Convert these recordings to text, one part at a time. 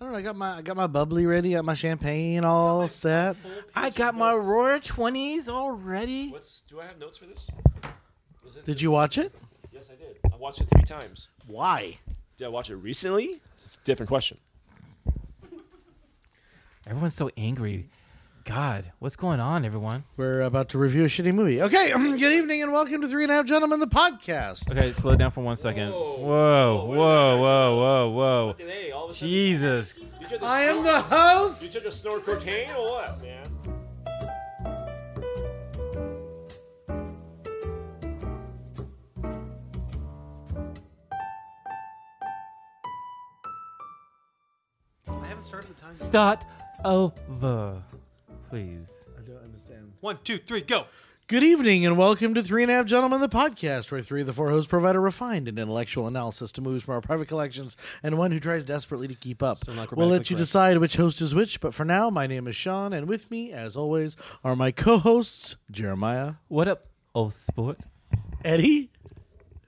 I don't know. I got my I got my bubbly ready. Got my champagne all set. I got my Roar 20s already. What's do I have notes for this? Was it Did you watch it? Yes, I did. I watched it three times. Why? Did I watch it recently? It's a different question. Everyone's so angry. God, what's going on, everyone? We're about to review a shitty movie. Okay. good evening and welcome to Three and a Half Gentlemen, the podcast. Okay, slow down for one second. Whoa. Whoa, Whoa, whoa, whoa, minute. whoa, whoa, Today, all of a sudden, Jesus. You took I am snort- the host. You took a snort cocaine or what, man? I haven't started the time. Start over, please. I don't understand. One, two, three, go. Good evening and welcome to Three and a Half Gentlemen, the podcast, where three of the four hosts provide a refined and intellectual analysis to movies from our private collections and one who tries desperately to keep up. Still not We'll let you correct. decide which host is which, but for now, my name is Sean, and with me, as always, are my co hosts, Jeremiah, What up, old sport? Eddie,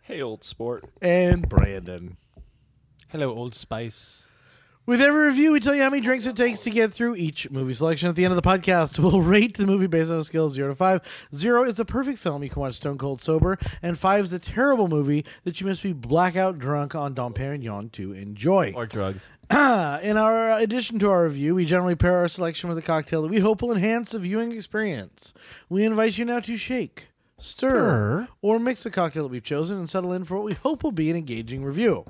Hey, old sport. and Brandon. Hello, Old Spice. With every review, we tell you how many drinks it takes to get through each movie selection. At the end of the podcast, we'll rate the movie based on a scale of 0 to 5. 0 is the perfect film you can watch stone cold sober, and 5 is a terrible movie that you must be blackout drunk on Dom Perignon to enjoy. Or drugs. In our addition to our review, we generally pair our selection with a cocktail that we hope will enhance the viewing experience. We invite you now to shake, stir, Stir. or mix the cocktail that we've chosen and settle in for what we hope will be an engaging review.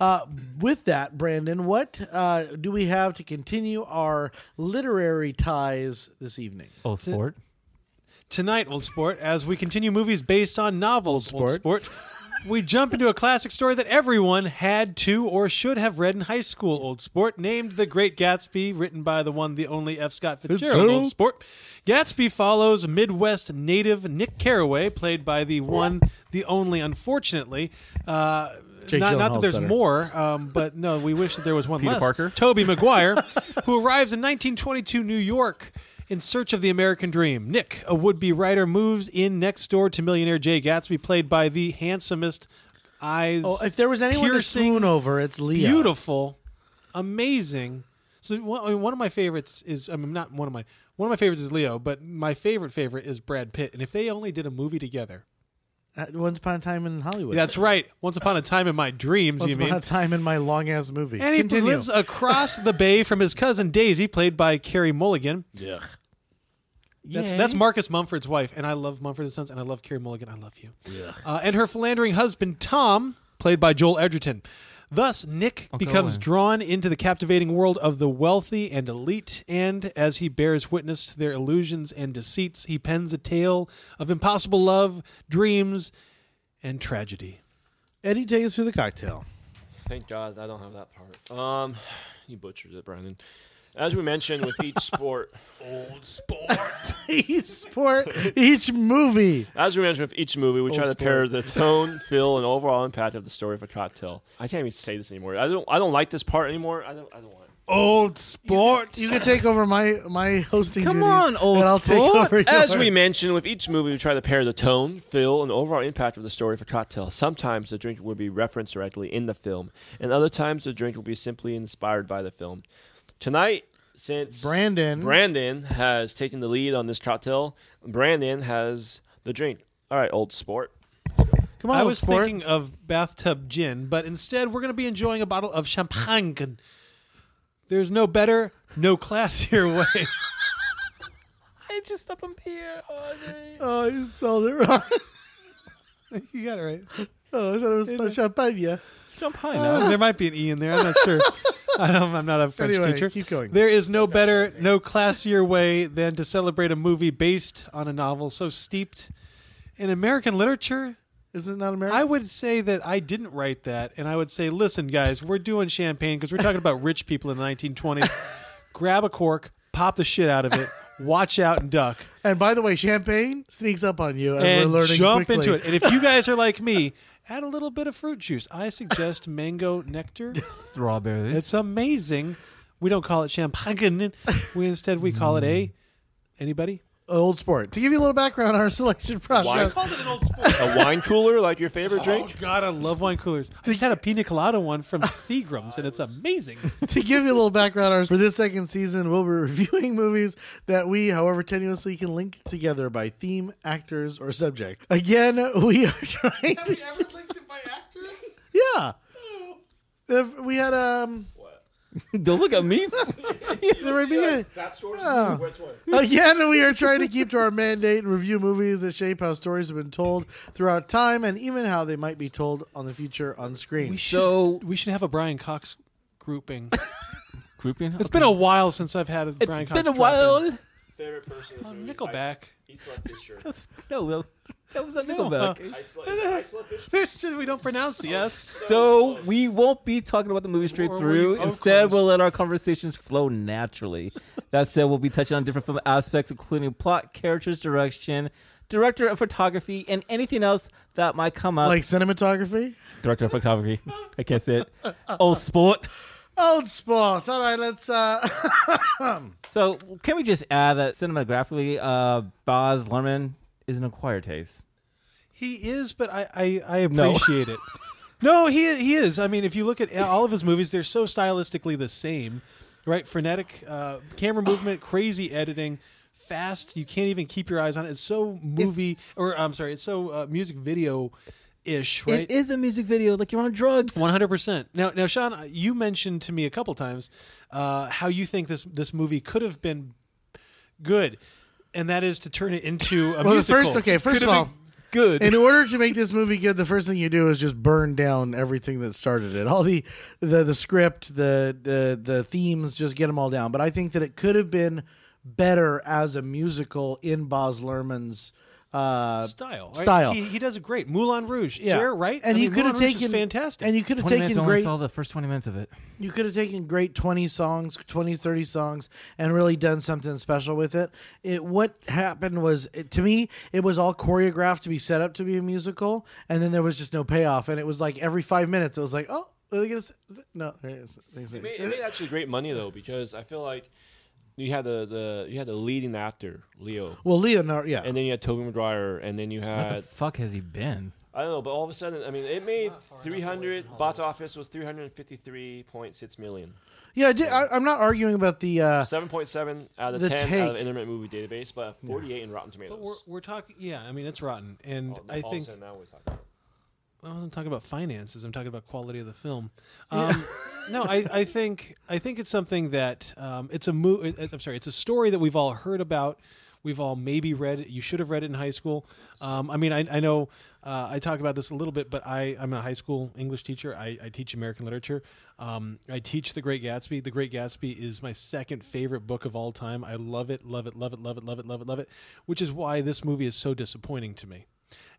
Uh, with that, Brandon, what uh, do we have to continue our literary ties this evening? Old sport. Tonight, Old Sport, as we continue movies based on novels, Old Old Sport. Sport, we jump into a classic story that everyone had to or should have read in high school, Old Sport, named The Great Gatsby, written by the one, the only F. Scott Fitzgerald, Fitzgerald. Old Sport. Gatsby follows Midwest native Nick Carraway, played by the one, the only, unfortunately, uh, Jake not, not that there's better. more, um, but no, we wish that there was one Peter less. Parker. Tobey Maguire, who arrives in 1922 New York in search of the American dream. Nick, a would-be writer, moves in next door to millionaire Jay Gatsby, played by the handsomest eyes, Oh, if there was anyone to piercing, swoon over, it's Leo. beautiful, amazing. So one, I mean, one of my favorites is I mean not one of my one of my favorites is Leo, but my favorite favorite is Brad Pitt. And if they only did a movie together, Once upon a time in Hollywood. that's right. Once upon a time in my dreams, Once you upon mean? a time in my long ass movie. And he Continue. lives across the bay from his cousin Daisy, played by Carey Mulligan. Yeah. That's Yay. that's Marcus Mumford's wife, and I love Mumford and Sons, and I love Carey Mulligan. I love you. Uh, and her philandering husband Tom, played by Joel Edgerton. Thus, Nick Uncle becomes Owen. drawn into the captivating world of the wealthy and elite, and as he bears witness to their illusions and deceits, he pens a tale of impossible love, dreams, and tragedy. Eddie, take us through the cocktail. Thank God I don't have that part. Um, you butchered it, Brandon. As we mentioned with each sport, old sport, each sport, each movie. as we mentioned with each movie, we try to Old pair the tone, feel, and overall impact of the story of a cocktail. I can't even say this anymore. I don't. I don't like this part anymore. I don't. I don't want. it. Old sport. You can take over my my hosting. Come duties, on, old and I'll sport. take over As we mentioned with each movie, we try to pair the tone, feel, and overall impact of the story of a cocktail. Sometimes the drink will be referenced directly in the film, and other times the drink will be simply inspired by the film. Tonight, since Brandon. Brandon has taken the lead on this cocktail, Brandon has the drink. All right, old sport. Come on, I old was sport. thinking of bathtub gin, but instead we're going to be enjoying a bottle of champagne. There's no better, no classier way. I just up in here. Oh, you spelled it wrong. you got it right. Oh, I thought it was spelled champagne. Champagne. Uh, there might be an e in there. I'm not sure. I don't, I'm not a French Anyway, teacher. keep going. There is no better, no classier way than to celebrate a movie based on a novel so steeped in American literature. Is it not American? I would say that I didn't write that, and I would say, listen, guys, we're doing champagne because we're talking about rich people in the 1920s. Grab a cork, pop the shit out of it, watch out and duck, and by the way, champagne sneaks up on you as and we're learning jump quickly. into it. And if you guys are like me, add a little bit of fruit juice. I suggest mango nectar. Strawberries. It's amazing. We don't call it champagne. We instead we call it a mm. anybody Old Sport. To give you a little background on our selection process. Wine? called it an old sport. A wine cooler, like your favorite Oh drink? God, I love wine coolers. I just had a pina colada one from Seagram's, and it's amazing. to give you a little background on for this second season, we'll be reviewing movies that we, however tenuously, can link together by theme, actors, or subject. Again, we are trying to. Ever by actors? Yeah. If we had um Don't look at me. the very beginning. That source? Yeah. Which one? Again, we are trying to keep to our mandate and review movies that shape how stories have been told throughout time and even how they might be told on the future on screen. so We should have a Brian Cox grouping. grouping. It's been a while since I've had a It's Brian Cox. It's been a drop while. Favorite person is in. movies. Oh, Nickelback. He's left this shirt. No, no, that was a No, Nickelback. I slept, is it I slept? It's just we don't pronounce the S. So we won't be talking about the movie straight Or we- through. of Instead, we'll let our conversations flow naturally. that said, we'll be touching on different film aspects, including plot, characters, direction, director of photography, and anything else that might come up. Like cinematography? director of photography. I can't say it. Old sport. Old sport. All right, let's uh So can we just add that cinematographically, uh, Baz Luhrmann is an acquired taste. He is, but I I, I No. appreciate it. No, he he is. I mean, if you look at all of his movies, they're so stylistically the same, right? Frenetic uh, camera movement, crazy editing, fast. You can't even keep your eyes on it. It's so movie, or I'm sorry, it's so uh, music video ish, right? It is a music video, like you're on drugs. One hundred percent. Now, now, Sean, you mentioned to me a couple times uh, how you think this this movie could have been good, and that is to turn it into a Well, the musical. first okay, first Could of all, good. in order to make this movie good, the first thing you do is just burn down everything that started it. All the the the script, the the the themes, just get them all down. But I think that it could have been better as a musical in Baz Luhrmann's uh, style. right? Style. He, he does it great. Moulin Rouge. Yeah, Jer, right? And I you could have Moulin Rouge is taken fantastic. and you could have 20 minutes, taken only great. saw the first 20 minutes of it. You could have taken great 20 songs, 20, 30 songs, and really done something special with it. It what happened was, it, to me, it was all choreographed to be set up to be a musical, and then there was just no payoff. And it was like every five minutes, it was like, oh, they gonna s- is it- no, it is. It made, it made actually great money though because I feel like you had the, the you had the leading actor Leo, Well, Leonardo, yeah. and then you had Tobey Maguire, and then you had. What the had fuck has he been? I don't know, but all of a sudden, I mean, it made three hundred. Box office was three hundred fifty three point six million. yeah, I did- I, I'm not arguing about the. Uh, Seven point seven out of The ten out take. of Internet Movie Database, but forty eight in Rotten Tomatoes. But we're, we're talking. Yeah, I mean, it's rotten, and All- I all of a think sudden now we're talking. I wasn't talking about finances. I'm talking about quality of the film. Um, no, I, I think I think it's something that um, it's a mo- I'm sorry, it's a story that we've all heard about. We've all maybe read it. You should have read it in high school. Um, I mean, I, I know uh, I talk about this a little bit, but I, I'm a high school English teacher. I, I teach American literature. Um, I teach The Great Gatsby. The Great Gatsby is my second favorite book of all time. I love it, love it, love it, love it, love it, love it, love it. Which is why this movie is so disappointing to me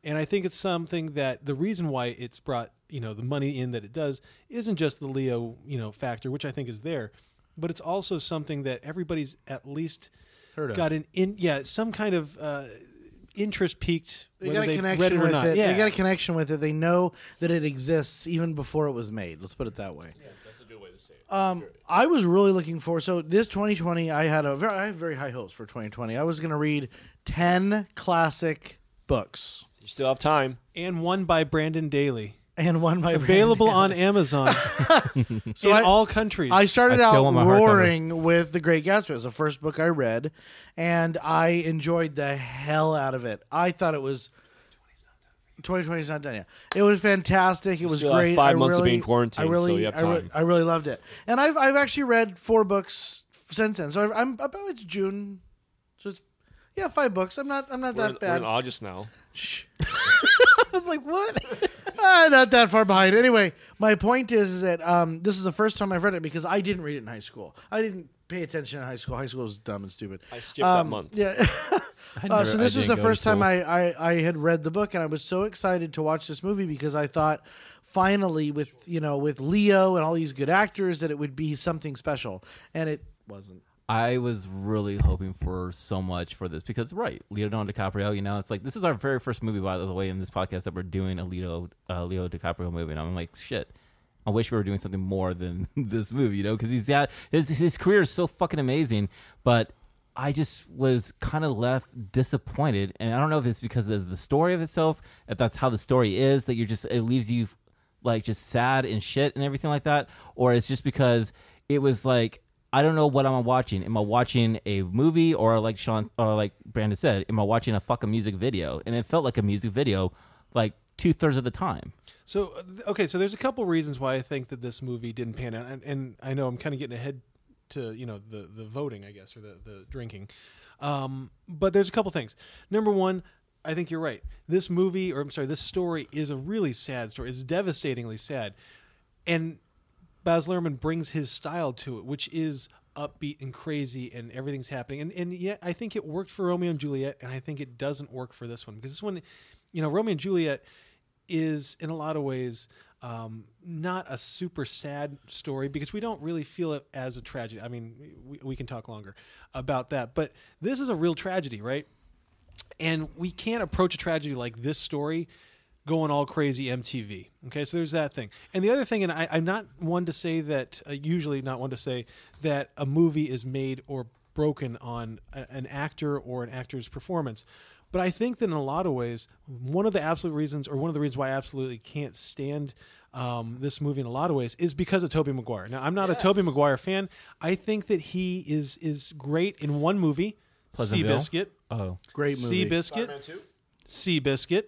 and I think it's something that the reason why it's brought you know the money in that it does isn't just the Leo you know factor, which I think is there, but it's also something that everybody's at least Heard of. got an in yeah some kind of uh, interest peaked. they got a connection it with not. it. Yeah. They got a connection with it. They know that it exists even before it was made. Let's put it that way. Yeah, That's a good way to say it. Um, I was really looking for so this 2020. I had a very, I have very high hopes for 2020. I was going to read 10 classic books You still have time. and one by Brandon Daly, and one by available Brandon. on Amazon So in I- all countries. I started I still out want my hardcover. roaring with The Great Gatsby. It was the first book I read, and I enjoyed the hell out of it. I thought it was. 2020 is not done yet. It was fantastic. It was still have great. five I months of really, being quarantined, I really, so you have I, re- time. I really loved it, and I've I've actually read four books since then. So I've, I'm about it's June, so it's, yeah, five books. I'm not I'm not We're that in, we're bad. in August now. I was like, what? Ah, not that far behind. Anyway, my point is, is that um, this is the first time I've read it because I didn't read it in high school. I didn't pay attention in high school. High school was dumb and stupid. I skipped that Um, month. Yeah. I Uh, so this was the first time. I, I, I had read the book, and I was so excited to watch this movie because I thought finally with you know with Leo and all these good actors that it would be something special, and it wasn't. I was really hoping for so much for this because, right, Leonardo DiCaprio. You know, it's like this is our very first movie, by the way, in this podcast that we're doing a Leo uh, Leo DiCaprio movie, and I'm like, shit. I wish we were doing something more than this movie, you know, because he's got his his career is so fucking amazing. But I just was kind of left disappointed, and I don't know if it's because of the story of itself, if that's how the story is that you're just it leaves you like just sad and shit and everything like that, or it's just because it was like I don't know what I'm watching. Am I watching a movie or like Sean or like Brandon said, am I watching a fucking music video? And it felt like a music video, like two thirds of the time. So okay, so there's a couple reasons why I think that this movie didn't pan out, and, and I know I'm kind of getting ahead to you know the the voting, I guess, or the the drinking, um, but there's a couple things. Number one. I think you're right. This movie, or I'm sorry, this story is a really sad story. It's devastatingly sad, and Baz Luhrmann brings his style to it, which is upbeat and crazy, and everything's happening. And and yet, I think it worked for Romeo and Juliet, and I think it doesn't work for this one because this one, you know, Romeo and Juliet is in a lot of ways um, not a super sad story because we don't really feel it as a tragedy. I mean, we, we can talk longer about that, but this is a real tragedy, right? And we can't approach a tragedy like this story going all crazy MTV. Okay, so there's that thing. And the other thing, and I, I'm not one to say that, uh, usually not one to say that a movie is made or broken on a, an actor or an actor's performance. But I think that in a lot of ways, one of the absolute reasons, or one of the reasons why I absolutely can't stand um, this movie in a lot of ways, is because of Tobey Maguire. Now, I'm not a Tobey Maguire fan. I think that he is is great in one movie, Pleasantville? Seabiscuit. Oh, Great movie. Seabiscuit. Seabiscuit.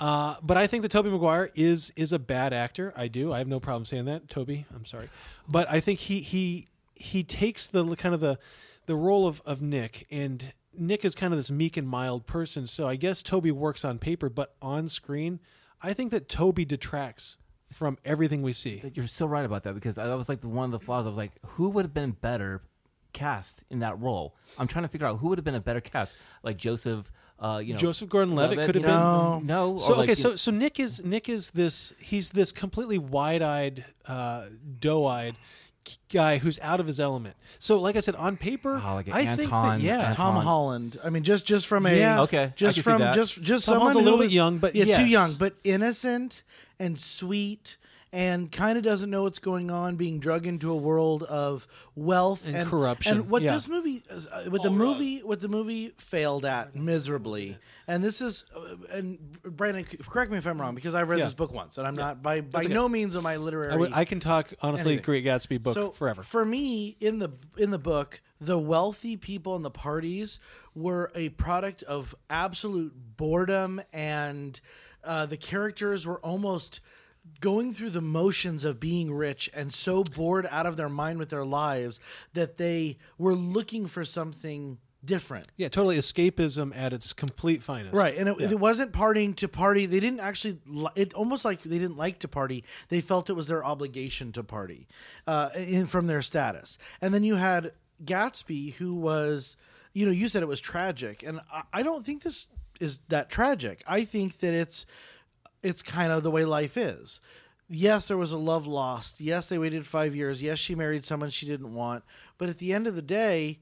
Uh, but I think that Tobey Maguire is is a bad actor. I do. I have no problem saying that, Tobey. I'm sorry, but I think he he he takes the kind of the the role of of Nick, and Nick is kind of this meek and mild person. So I guess Tobey works on paper, but on screen, I think that Tobey detracts from everything we see. You're so right about that because that was like one of the flaws. I was like, who would have been better cast in that role? I'm trying to figure out who would have been a better cast, like Joseph. Uh, you know, Joseph Gordon-Levitt could have you know? been- no. So like, okay, so so Nick is Nick is this he's this completely wide-eyed, uh, doe-eyed guy who's out of his element. So like I said, on paper, Oh, like an I think that, yeah, Anton- Tom Holland. I mean, just just from a Yeah. Okay, just from just just Tom someone Holland's a little bit young, but yeah, too young, but innocent and sweet. And kind of doesn't know what's going on, being drug into a world of wealth And corruption, And what yeah. this movie, uh, what the movie, what the movie failed at miserably. And this is, uh, and Brandon, correct me if I'm wrong, because I've read Yeah. this book once, and I'm not by by okay. no means am I literary. I, would- I can talk honestly. Anything. Great Gatsby book so forever. For me, in the in the book, the wealthy people in the parties were a product of absolute boredom, and uh, the characters were almost going through the motions of being rich and so bored out of their mind with their lives that they were looking for something different. yeah, totally escapism at its complete finest. Right, and it, it wasn't partying to party. They didn't actually. It almost like they didn't like to party. They felt it was their obligation to party, uh, in, from their status. And then you had Gatsby, who was, you know, you said it was tragic, and I, I don't think this is that tragic. I think that it's, it's kind of the way life is. Yes, there was a love lost. Yes, they waited five years. Yes, she married someone she didn't want. But at the end of the day,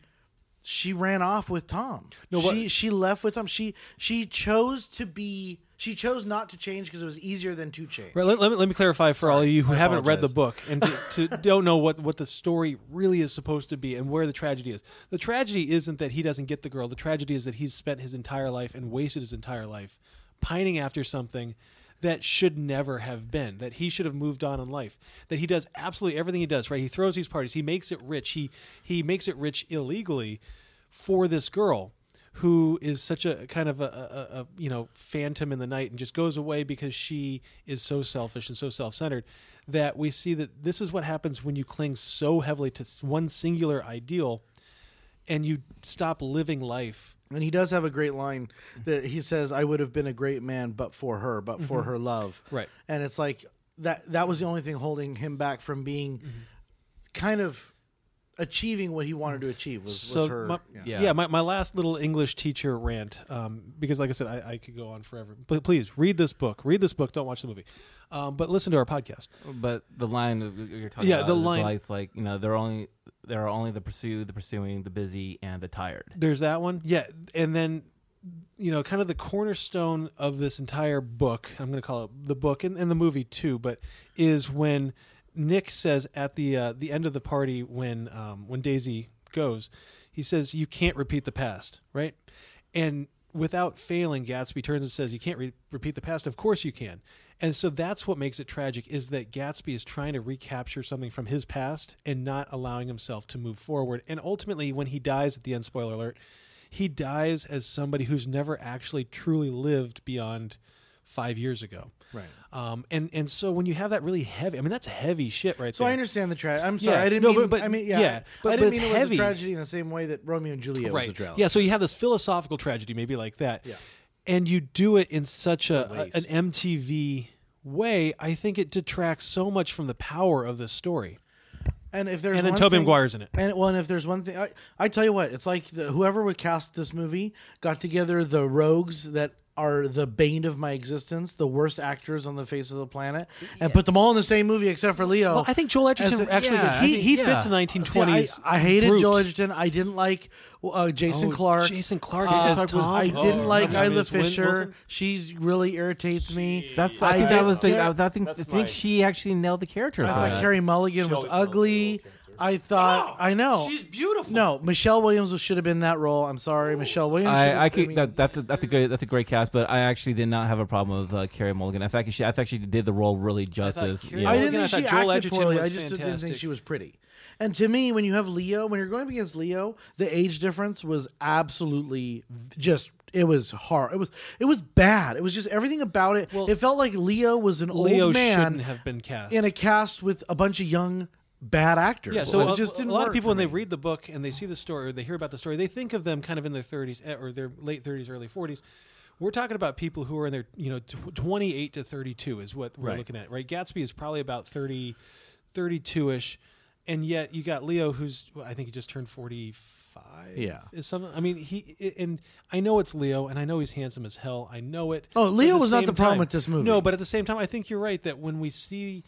she ran off with Tom. No, what- she she left with Tom. She she chose to be. She chose not to change because it was easier than to change. Right, let, let me, let me clarify for all of you who I haven't read the book and to, to don't know what, what the story really is supposed to be and where the tragedy is. The tragedy isn't that he doesn't get the girl. The tragedy is that he's spent his entire life and wasted his entire life pining after something that should never have been. That he should have moved on in life. That he does absolutely everything he does. Right, he throws these parties. He makes it rich. He he makes it rich illegally for this girl who is such a kind of a, a, a you know phantom in the night and just goes away because she is so selfish and so self-centered that we see that this is what happens when you cling so heavily to one singular ideal and you stop living life And he does have a great line that he says, "I would have been a great man, but for her, but for her love." Right. And it's like that. That was the only thing holding him back from being kind of achieving what he wanted to achieve. Was, was so her. my, yeah. yeah, my, my last little english teacher rant um, because like i said I, I could go on forever but please read this book read this book don't watch the movie um, but listen to our podcast But the line that you're talking Yeah, about, the is line- like, like you know, they're only there are only the pursue, the pursuing, the busy, and the tired. There's that one. Yeah. And then, you know, kind of the cornerstone of this entire book, I'm going to call it the book and, and the movie too, but is when Nick says at the uh, the end of the party when um, when Daisy goes, he says you can't repeat the past, right? And without failing, Gatsby turns and says you can't re- repeat the past. Of course you can. And so that's what makes it tragic is that Gatsby is trying to recapture something from his past and not allowing himself to move forward. And ultimately, when he dies at the end, spoiler alert, he dies as somebody who's never actually truly lived beyond five years ago. Right. Um, and and so when you have that really heavy, I mean that's heavy shit right So there. I understand the tragedy. I'm sorry, Yeah. I didn't No, mean. but- but- I mean, yeah, yeah, but- I didn't mean it was heavy. a tragedy in the same way that Romeo and Juliet was a right. tragedy. Yeah, so you have this philosophical tragedy, maybe like that. Yeah. And you do it in such a, a an MTV way. I think it detracts so much from the power of this story. And if there's and then Tobey Maguire's in it. And well, and if there's one thing, I, I tell you what, it's like the, whoever would cast this movie got together the rogues that are the bane of my existence, the worst actors on the face of the planet, and put them all in the same movie except for Leo. Well, I think Joel Edgerton a- actually yeah, he, think- he fits a See, 1920s. I, I hated brute. Joel Edgerton. I didn't like uh, Jason Oh, Clarke. Jason Clarke Uh, as I didn't Oh, like I mean, Isla Fisher. Wilson. She really irritates me. That's I I think that was the I, I think I think my- she actually nailed the character. I thought. Carey Mulligan was always the ugly. Character. I thought I know. She's beautiful. No, Michelle Williams should have been that role. I'm sorry, Michelle Williams. should have- I, I could mean, that, that's a that's a good that's a great cast, but I actually did not have a problem with uh, Carey Mulligan. In fact, she I thought she did the role really justice. Carey Yeah. I didn't I think she thought Joel acted Edgerton poorly. was I just didn't think fantastic. she was pretty. And to me, when you have Leo, when you're going up against Leo, the age difference was absolutely just. It was hard. It was. It was bad. It was just everything about it. Well, it felt like Leo was an Leo old man shouldn't have been cast. in a cast with a bunch of young bad actors. Yeah, so it a, just didn't a lot of people when they read the book and they see the story or they hear about the story, they think of them kind of in their 30s eh, or their late 30s, early 40s. We're talking about people who are in their, you know, 28 to 32 is what we're Right. looking at, right? Gatsby is probably about 30 32ish and yet you got Leo who's well, I think he just turned 45. Yeah. Is something I mean, he and I know it's Leo and I know he's handsome as hell. I know it. Oh, Leo was not the problem time- with this movie. No, but at the same time I think you're right that when we see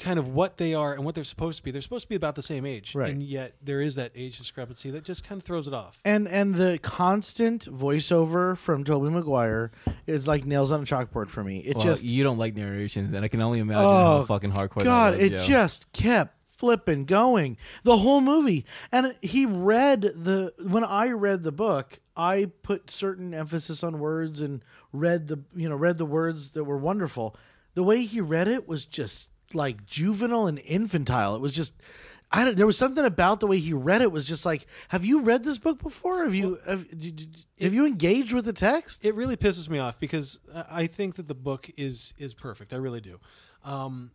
kind of what they are and what they're supposed to be. They're supposed to be about the same age, Right. and yet there is that age discrepancy that just kind of throws it off. and and the constant voiceover from Tobey Maguire is like nails on a chalkboard for me. It Well, just you don't like narrations, and I can only imagine Oh, how fucking hardcore. God, that was, it yo. just kept flipping going the whole movie. And he read the when I read the book, I put certain emphasis on words and read the you know read the words that were wonderful. The way he read it was just like juvenile and infantile. It was just. I don't, there was something about the way he read it was just like, have you read this book before? Have you have, have you engaged with the text? It really pisses me off because I I think that the book is is perfect. I really do. Um,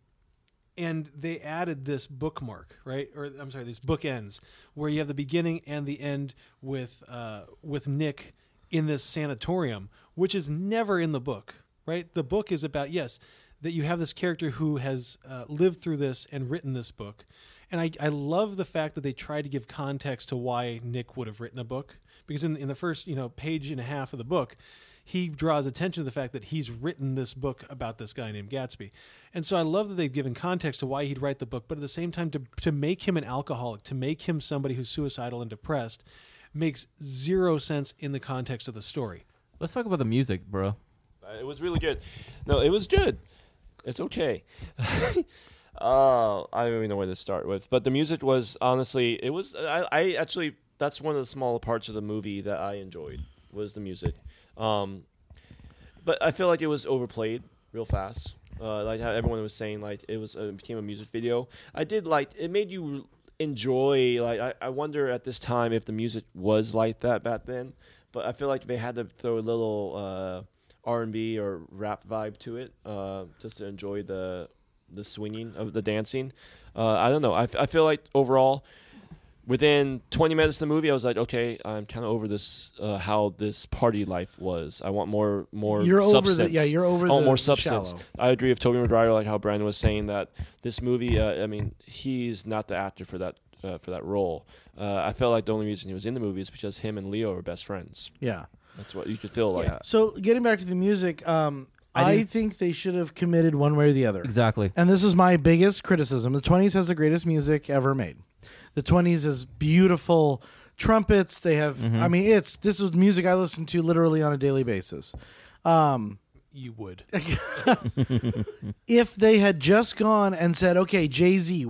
and they added this bookmark, right? Or I'm sorry, these bookends where you have the beginning and the end with uh, with Nick in this sanatorium, which is never in the book, right? The book is about yes, that you have this character who has uh, lived through this and written this book. And I, I love the fact that they tried to give context to why Nick would have written a book. Because in, in the first, you know, page and a half of the book, he draws attention to the fact that he's written this book about this guy named Gatsby. And so I love that they've given context to why he'd write the book, but at the same time to to make him an alcoholic, to make him somebody who's suicidal and depressed makes zero sense in the context of the story. Let's talk about the music, bro. Uh, It was really good. No, it was good. It's okay. uh, I don't even know where to start with, but the music was honestly, it was. I, I actually, that's one of the smaller parts of the movie that I enjoyed was the music. Um, but I feel like it was overplayed real fast. Uh, like how everyone was saying, like it was uh, it became a music video. I did like it made you enjoy. Like I, I wonder at this time if the music was like that back then. But I feel like they had to throw a little uh, R and B or rap vibe to it, uh, just to enjoy the the swinging of the dancing. Uh, I don't know. I, f- I feel like overall, within 20 minutes of the movie, I was like, okay, I'm kind of over this. Uh, how this party life was. I want more more. You're over the substance. yeah. You're over I want the more substance. shallow. I agree with Tobey Maguire, like how Brandon was saying that this movie. Uh, I mean, he's not the actor for that uh, for that role. Uh, I felt like the only reason he was in the movie is because him and Leo are best friends. Yeah. That's what you could feel like. Yeah. So getting back to the music, um, I I, think they should have committed one way or the other. Exactly. And this is my biggest criticism. The 20s has the greatest music ever made. The 20s is beautiful trumpets. They have, Mm-hmm. I mean, it's this is music I listen to literally on a daily basis. Um, you would. if they had just gone and said, "Okay, Jay Z,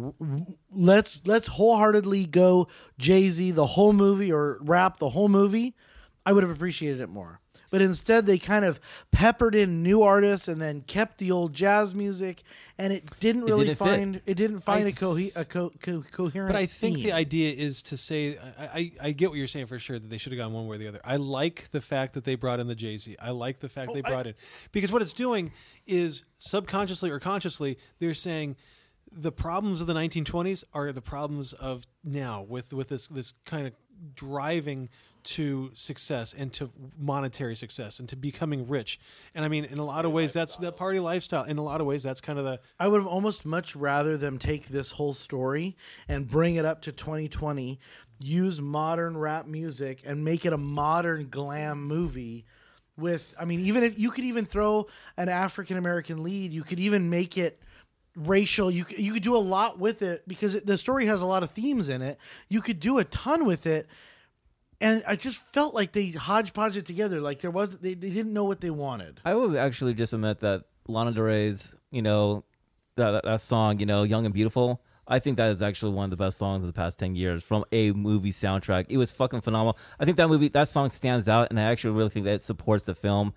let's let's wholeheartedly go Jay Z the whole movie or rap the whole movie," I would have appreciated it more. But instead, they kind of peppered in new artists and then kept the old jazz music, and it didn't It really didn't fit. find it didn't find I a, cohe- a co- co- coherent. But I think the idea is to say I, I, I get what you're saying for sure that they should have gone one way or the other. I like the fact that they brought in the Jay Z. I like the fact oh, they I- brought in because what it's doing is subconsciously or consciously they're saying the problems of the 1920s are the problems of now with with this this kind of driving to success and to monetary success and to becoming rich. And I mean, in a lot of ways, that's that party lifestyle. In a lot of ways, that's kind of the I would have almost much rather them take this whole story and bring it up to 2020, use modern rap music and make it a modern glam movie with I mean even if you could even throw an African American lead, you could even make it racial. You you could do a lot with it because it, the story has a lot of themes in it. You could do a ton with it. And I just felt like they hodgepodge it together. Like there was, they, they didn't know what they wanted. I would actually just admit that Lana Del Rey's, you know, that, that that song, you know, "Young and Beautiful." I think that is actually one of the best songs of the past ten years from a movie soundtrack. It was fucking phenomenal. I think that movie, that song stands out, and I actually really think that it supports the film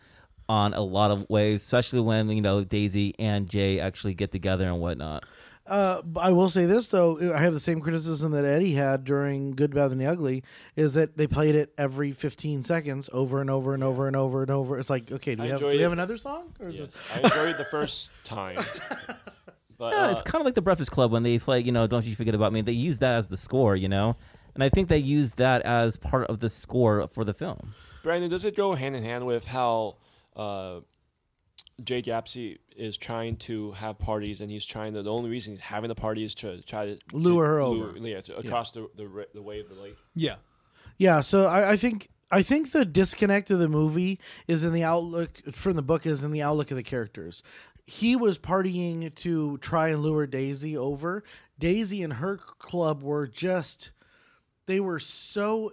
on a lot of ways, especially when you know Daisy and Jay actually get together and whatnot. Uh, I will say this though, I have the same criticism that Eddie had during Good, Bad, and the Ugly, is that they played it every 15 seconds over and over and over and over and over. It's like, okay, do we I have do we have another song? Or is Yes, it- I enjoyed the first time. But Yeah, uh, it's kind of like the Breakfast Club when they play, you know, "Don't You Forget About Me." They use that as the score, you know, and I think they use that as part of the score for the film. Brandon, does it go hand in hand with how uh, Jay Gatsby is trying to have parties, and he's trying to? The only reason he's having the party is to try to Lure to her lure- over. yeah, to, across the the the way of the lake. yeah. Yeah, so I, I think I think the disconnect of the movie is in the outlook from the book is in the outlook of the characters. He was partying to try and lure Daisy over. Daisy and her club were just they were so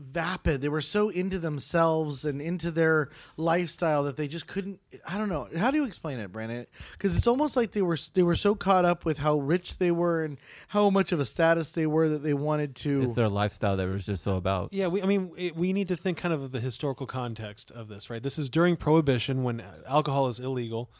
vapid. They were so into themselves and into their lifestyle that they just couldn't I don't know. How do you explain it, Brandon? Cuz it's almost like they were they were so caught up with how rich they were and how much of a status they were that they wanted to It's their lifestyle that was just so about. Yeah, we, I mean, it, we need to think kind of of the historical context of this, right? This is during Prohibition when uh, alcohol is illegal,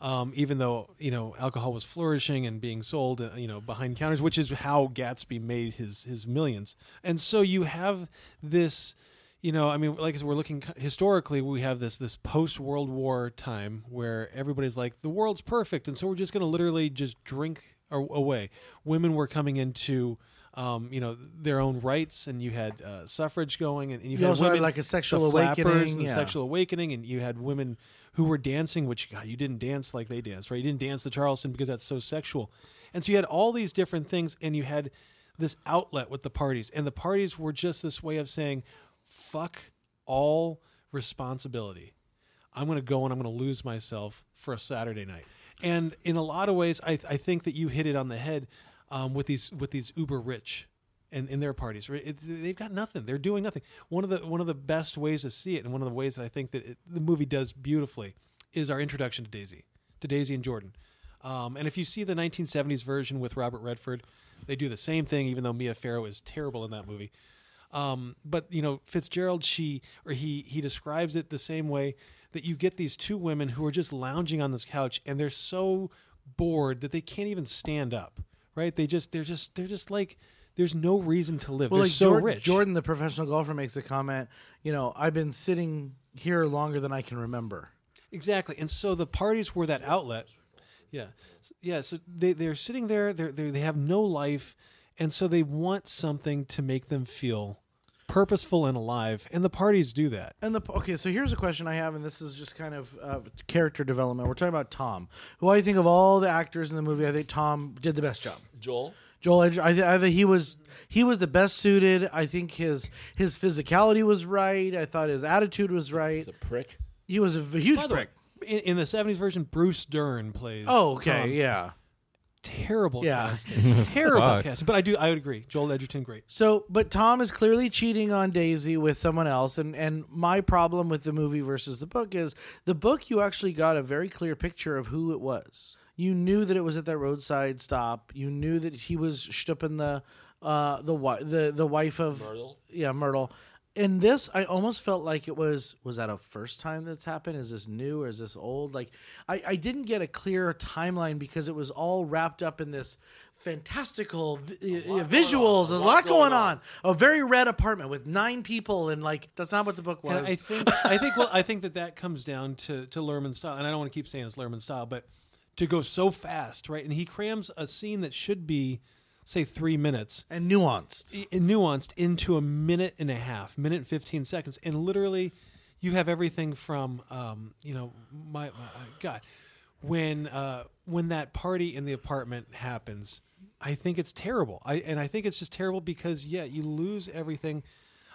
um, even though you know alcohol was flourishing and being sold, uh, you know, behind counters, which is how Gatsby made his his millions. And so you have this, you know, I mean, like we're looking historically, we have this this post World War time where everybody's like, the world's perfect, and so we're just going to literally just drink away. Women were coming into um, you know their own rights, and you had uh, suffrage going, and, and you, You had also had, like, a sexual awakening, and the yeah. sexual awakening, and you had women who were dancing, which God, you didn't dance like they danced, right? You didn't dance the Charleston because that's so sexual, and so you had all these different things, and you had this outlet with the parties, and the parties were just this way of saying, "Fuck all responsibility." I'm going to go and I'm going to lose myself for a Saturday night. And in a lot of ways, I, I think that you hit it on the head um, with these with these uber rich and in their parties. It, they've got nothing. They're doing nothing. One of the one of the best ways to see it, and one of the ways that I think that it, the movie does beautifully, is our introduction to Daisy, to Daisy and Jordan. Um, and if you see the 1970s version with Robert Redford, they do the same thing, even though Mia Farrow is terrible in that movie. Um, but you know Fitzgerald, she or he he describes it the same way that you get these two women who are just lounging on this couch and they're so bored that they can't even stand up. Right? They just they're just they're just like there's no reason to live. Well, they're like so Jordan, rich. Jordan, the professional golfer, makes a comment. You know, I've been sitting here longer than I can remember. Exactly. And so the parties were that outlet. Yeah. Yeah. So they, they're sitting there, they're, they're, they have no life. And so they want something to make them feel purposeful and alive. And the parties do that. And the okay, so here's a question I have, and this is just kind of uh, character development. We're talking about Tom, who I think of all the actors in the movie, I think Tom did the best job. Joel, Joel Edger, I, th- I think he was he was the best suited. I think his his physicality was right. I thought his attitude was right. is a prick. He was a v- huge By the way, prick. in, in the 70s version, Bruce Dern plays. Oh, okay, Tom. yeah. terrible Yeah. casting. terrible Fuck. casting. But I do I would agree. Joel Edgerton, great. So, but Tom is clearly cheating on Daisy with someone else, and and my problem with the movie versus the book is the book you actually got a very clear picture of who it was. You knew that it was at that roadside stop. You knew that he was stupping the uh the the the wife of Myrtle? yeah Myrtle. In this, I almost felt like it was was that a first time that's happened? Is this new or is this old? Like, I, I didn't get a clear timeline because it was all wrapped up in this fantastical vi- uh, visuals. There's a lot going on. A very red apartment with nine people, and like that's not what the book was. And I think I think well I think that that comes down to to Luhrmann style, and I don't want to keep saying it's Luhrmann style, but to go so fast, right? And he crams a scene that should be say three minutes and nuanced. i- nuanced into a minute and a half, minute and fifteen seconds, and literally you have everything from um, you know my, my God when uh, when that party in the apartment happens. I think it's terrible. I and I think it's just terrible because yeah, you lose everything.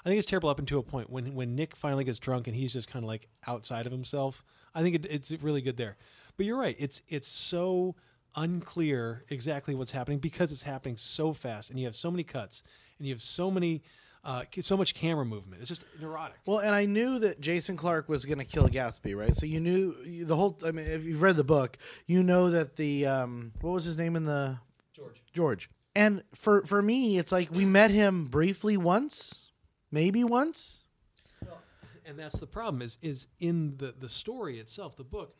I think it's terrible up until a point when when Nick finally gets drunk and he's just kind of like outside of himself. I think it, it's really good there. But you're right. It's it's so unclear exactly what's happening because it's happening so fast and you have so many cuts and you have so many uh, so much camera movement. It's just neurotic. Well, and I knew that Jason Clarke was going to kill Gatsby, right? So you knew you- the whole. I mean, if you've read the book, you know that the um, what was his name in the George. George. And for for me, it's like we met him briefly once, maybe once. Well, and that's the problem is is in the the story itself the book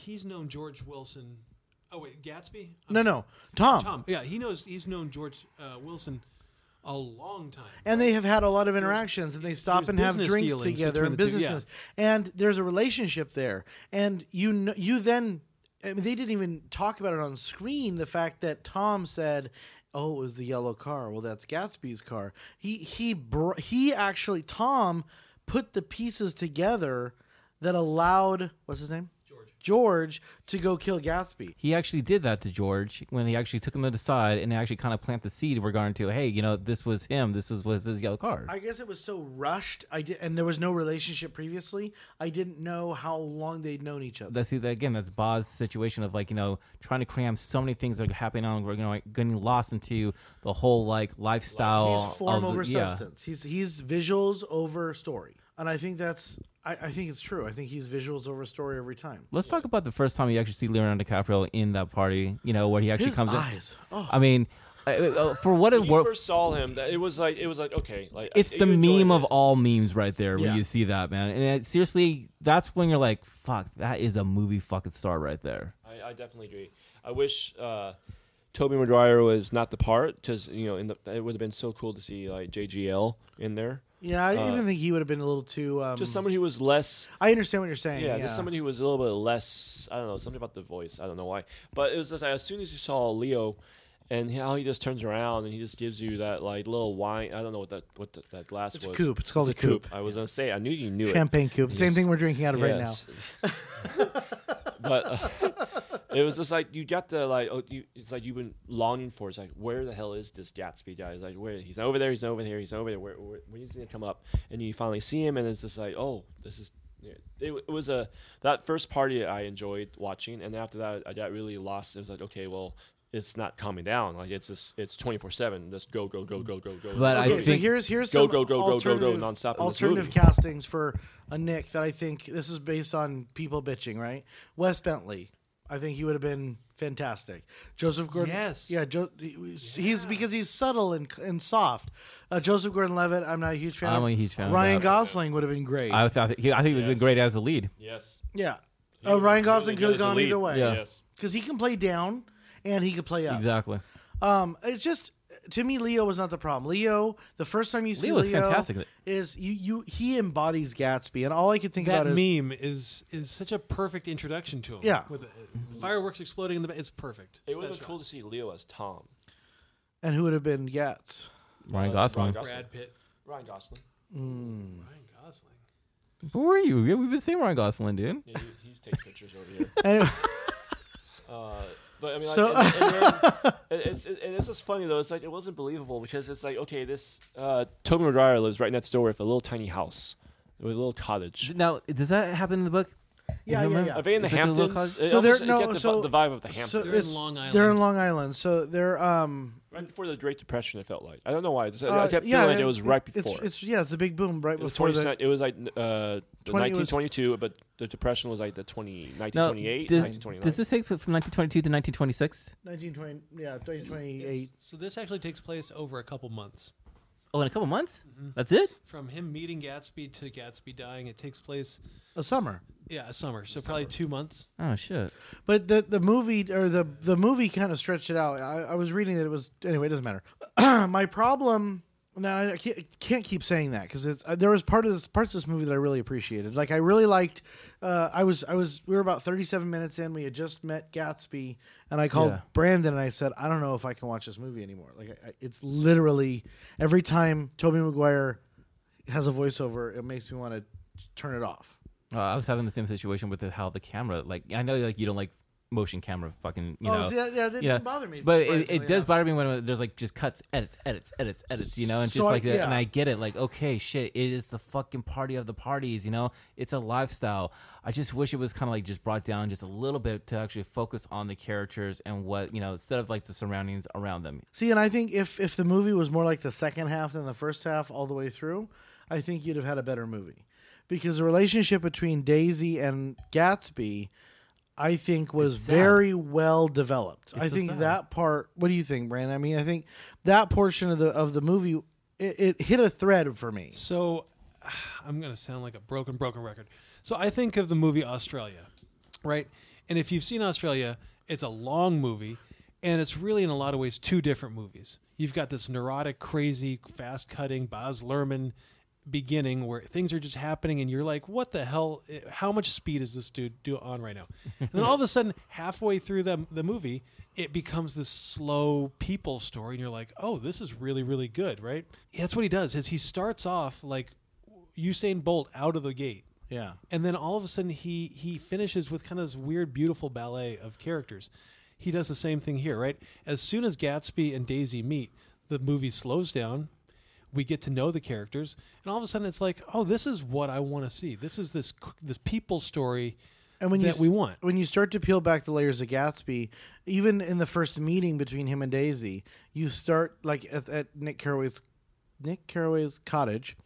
he's known george wilson oh wait gatsby No, no, Tom. tom yeah he knows he's known george uh, wilson a long time And they have had a lot of interactions, and they stop and have drinks together and the two, yeah. businesses. And there's a relationship there, and you kn- you then. I mean, they didn't even talk about it on screen. The fact that Tom said, "Oh, it was the yellow car." Well, that's Gatsby's car. He he br- he actually Tom put the pieces together that allowed what's his name george to go kill Gatsby. He actually did that to George when he actually took him to the side and actually kind of plant the seed regarding to, hey, you know, this was him. This was, was his yellow card. I guess it was so rushed. I did, and there was no relationship previously. I didn't know how long they'd known each other. that's that again. That's Baz's situation of like you know trying to cram so many things that are happening on. We're you know, getting lost into the whole like lifestyle. He's form the- over yeah. substance. He's he's visuals over story, and I think that's I, I think it's true. I think he's visuals over story every time. Let's talk about the first time you actually see Leonardo DiCaprio in that party. You know where he actually His comes eyes. in. Oh, I mean, uh, uh, for what it When you works. first saw him, that it was like it was like okay, like it's you the enjoyed meme of it. all memes right there when Yeah. you see that man and it, seriously that's when you're like fuck that is a movie fucking star right there I, I definitely agree. I wish uh, Tobey Maguire was not the part because you know in the, it would have been so cool to see like JGL in there. Yeah. I uh, even think he would have been a little too. Um, Just somebody who was less. I understand what you're saying. Yeah, just somebody who was a little bit less. I don't know something about the voice. I don't know why, but it was just like, as soon as you saw Leo. And how he just turns around and he just gives you that like little wine. I don't know what that what the, that glass It's a was. coupe. It's called a coupe. I was gonna say I knew you knew it. Champagne coupe. Same Yes. thing we're drinking out of right now. Yes. but uh, it was just like you got the like oh, you, it's like you've been longing for. It's like where the hell is this Gatsby guy? It's like where he's over there, he's over there, he's over there. Where, where when he's gonna come up? And you finally see him, and it's just like oh, this is. It, it was a that first party I enjoyed watching, and after that I got really lost. It was like okay, well, it's not calming down. Like it's just it's twenty four seven. Just go go go go go go. But I Okay, so think- here's here's Go, some go, go, go, go, go, alternative- nonstop alternative castings for a Nick that I think this is based on people bitching, right? Wes Bentley, I think he would have been fantastic. Joseph Gordon, Yes. yeah, jo- he's because he's subtle and and soft. Uh, Joseph Gordon-Levitt, I'm not a huge fan. I'm of. a huge fan of Ryan that. Gosling would have been great. I thought he, I think it would have been great as the lead yes. yeah, He uh, Ryan Gosling good could have gone either way. Yeah. Yes. because he can play down and he could play up. exactly Um, it's just to me, Leo was not the problem. Leo, the first time you see Leo was Leo, fantastic. is you you he embodies Gatsby, and all I could think that about is meme is is such a perfect introduction to him. Yeah. with uh, fireworks exploding in the. ba- It's perfect. It would have been cool to see Leo as Tom. and who would have been Gats. Ryan Uh, Gosling Ryan. Gosling. Brad Pitt, Ryan Gosling. Ryan Gosling. who are you yeah, we've been seeing Ryan Gosling dude Yeah, he, he's taking pictures over here. Anyway, Uh, but I mean, So- like, and, and then, it- it's it, and it's just funny though. It's like it wasn't believable because it's like okay, this uh, Tobey Maguire lives right next door with a little tiny house with a little cottage. now does that happen in the book Yeah, yeah, yeah. Are they in the Is it the little Hamptons? college- It So they're- almost- no, gets the, so- the vibe of the so Hamptons. They're in it's- Long Island. They're in Long Island, so they're um. right before the Great Depression, it felt like. I don't know why. It's, I uh, kept yeah, feeling like it was right before. It's, yeah, it's the big boom right it was, before 20 the. it was like uh, the 20 was- 1922, but the Depression was like the 20, 1928, does, 1929. does this take from 1922 to 1926? 1920, yeah, 1928. So this actually takes place over a couple months. Oh, in a couple months? Mm-hmm. That's it? From him meeting Gatsby to Gatsby dying, it takes place, A summer. Yeah, summer. So probably two months. Oh shit! But the the movie or the the movie kind of stretched it out. I, I was reading that it was anyway. It doesn't matter. My problem. Now I can't, can't keep saying that because uh, there was part of this parts of this movie that I really appreciated. Like I really liked. Uh, I was I was we were about thirty seven minutes in. We had just met Gatsby, and I called Yeah. Brandon and I said, I don't know if I can watch this movie anymore. Like I, I- it's literally every time Tobey Maguire has a voiceover, it makes me want to turn it off. Uh, I was having the same situation with the, how the camera. Like I know, like you don't like motion camera, fucking. You oh, know, see, yeah, yeah, that yeah. didn't bother me. But it, it does bother me when there's like just cuts, edits, edits, edits, edits, you know, and So just I- like that. yeah. And I get it, like okay, shit, it is the fucking party of the parties, you know. It's a lifestyle. I just wish it was kind of like just brought down just a little bit to actually focus on the characters and what you know instead of like the surroundings around them. See, and I think if if the movie was more like the second half than the first half all the way through, I think you'd have had a better movie. Because the relationship between Daisy and Gatsby, I think was very well developed. I so think sad. that part. What do you think, Brandon? I mean, I think that portion of the of the movie it, it hit a thread for me. So I'm going to sound like a broken, broken record. So I think of the movie Australia, right? And if you've seen Australia, it's a long movie, and it's really in a lot of ways two different movies. You've got this neurotic, crazy, fast cutting Baz Luhrmann beginning where things are just happening and you're like what the hell? How much speed is this dude do on right now? And then all of a sudden halfway through the, the movie it becomes this slow people story and you're like oh this is really really good right? That's what he does is he starts off like Usain Bolt out of the gate. Yeah. and then all of a sudden he he finishes with kind of this weird beautiful ballet of characters. He does the same thing here right? As soon as gatsby and daisy meet the movie slows down we get to know the characters and all of a sudden it's like oh this is what i want to see this is this this people story And when that you we want when you start to peel back the layers of Gatsby, even in the first meeting between him and Daisy, you start like at, at Nick Carraway's Nick Carraway's cottage.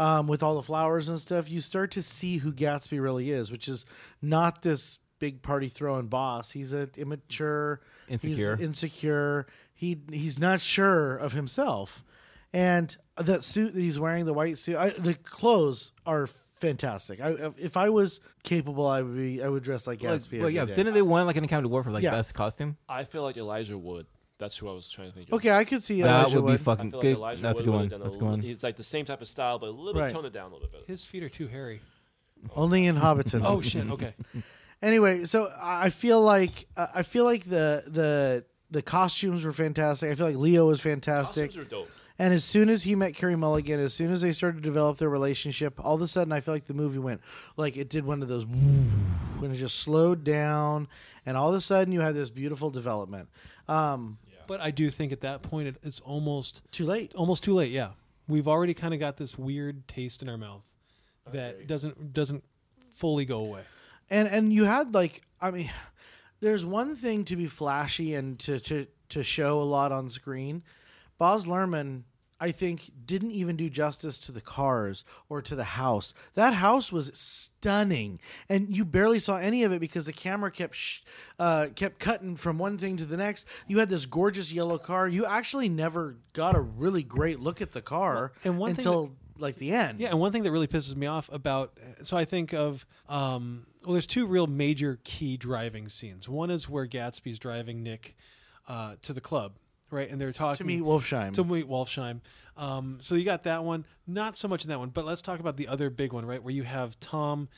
Um, with all the flowers and stuff, you start to see who Gatsby really is, which is not this big party throwing boss. He's an immature, Insecure. he's insecure. He he's not sure of himself, and that suit that he's wearing, the white suit, I, the clothes are fantastic. I, if I was capable, I would be. I would dress like Like, Gatsby. well, every yeah, day. didn't they win like an Academy Award for like Yeah. best costume? I feel like Elijah Wood. That's who I was trying to think of. Okay, I could see that Elijah would be Wood. I fucking feel good. like Elijah That's a good one. That's a a good one. It's like the same type of style, but a little Right. bit toned it down a little bit. his feet are too hairy only in Hobbiton. oh shit okay anyway, so I feel like uh, I feel like the the the costumes were fantastic. I feel like Leo was fantastic. Costumes are dope. And as soon as he met Carey Mulligan, as soon as they started to develop their relationship, all of a sudden I feel like the movie went like it did one of those when it just slowed down, and all of a sudden you had this beautiful development. Um, but i do think at that point it, it's almost too late. almost too late yeah we've already kind of got this weird taste in our mouth that doesn't doesn't fully go away and and you had like I mean, there's one thing to be flashy and to to to show a lot on screen. Baz Luhrmann, I think, didn't even do justice to the cars or to the house. That house was stunning, and you barely saw any of it because the camera kept sh- uh, kept cutting from one thing to the next. You had this gorgeous yellow car. You actually never got a really great look at the car and one until like the end. Yeah, and one thing that really pisses me off about so I think of um, well, there's two real major key driving scenes. One is where Gatsby's driving Nick uh, to the club, right, and they're talking to meet Wolfsheim. to meet Wolfsheim. Um, so you got that one. Not so much in that one, but let's talk about the other big one, right, where you have Tom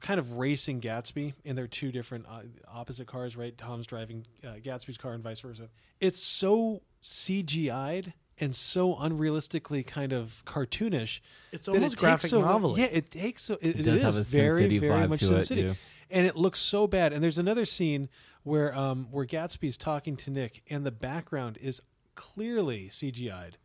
kind of racing Gatsby in their two different uh, opposite cars, right? Tom's driving uh, Gatsby's car and vice versa. It's so CGI'd and so unrealistically kind of cartoonish. It's almost it graphic so, novel-y. Yeah, it takes so it, it does is have a Sin very City very vibe much to Sin it, City, yeah. and it looks so bad. And there's another scene where um where Gatsby's talking to Nick, and the background is clearly CGI'd.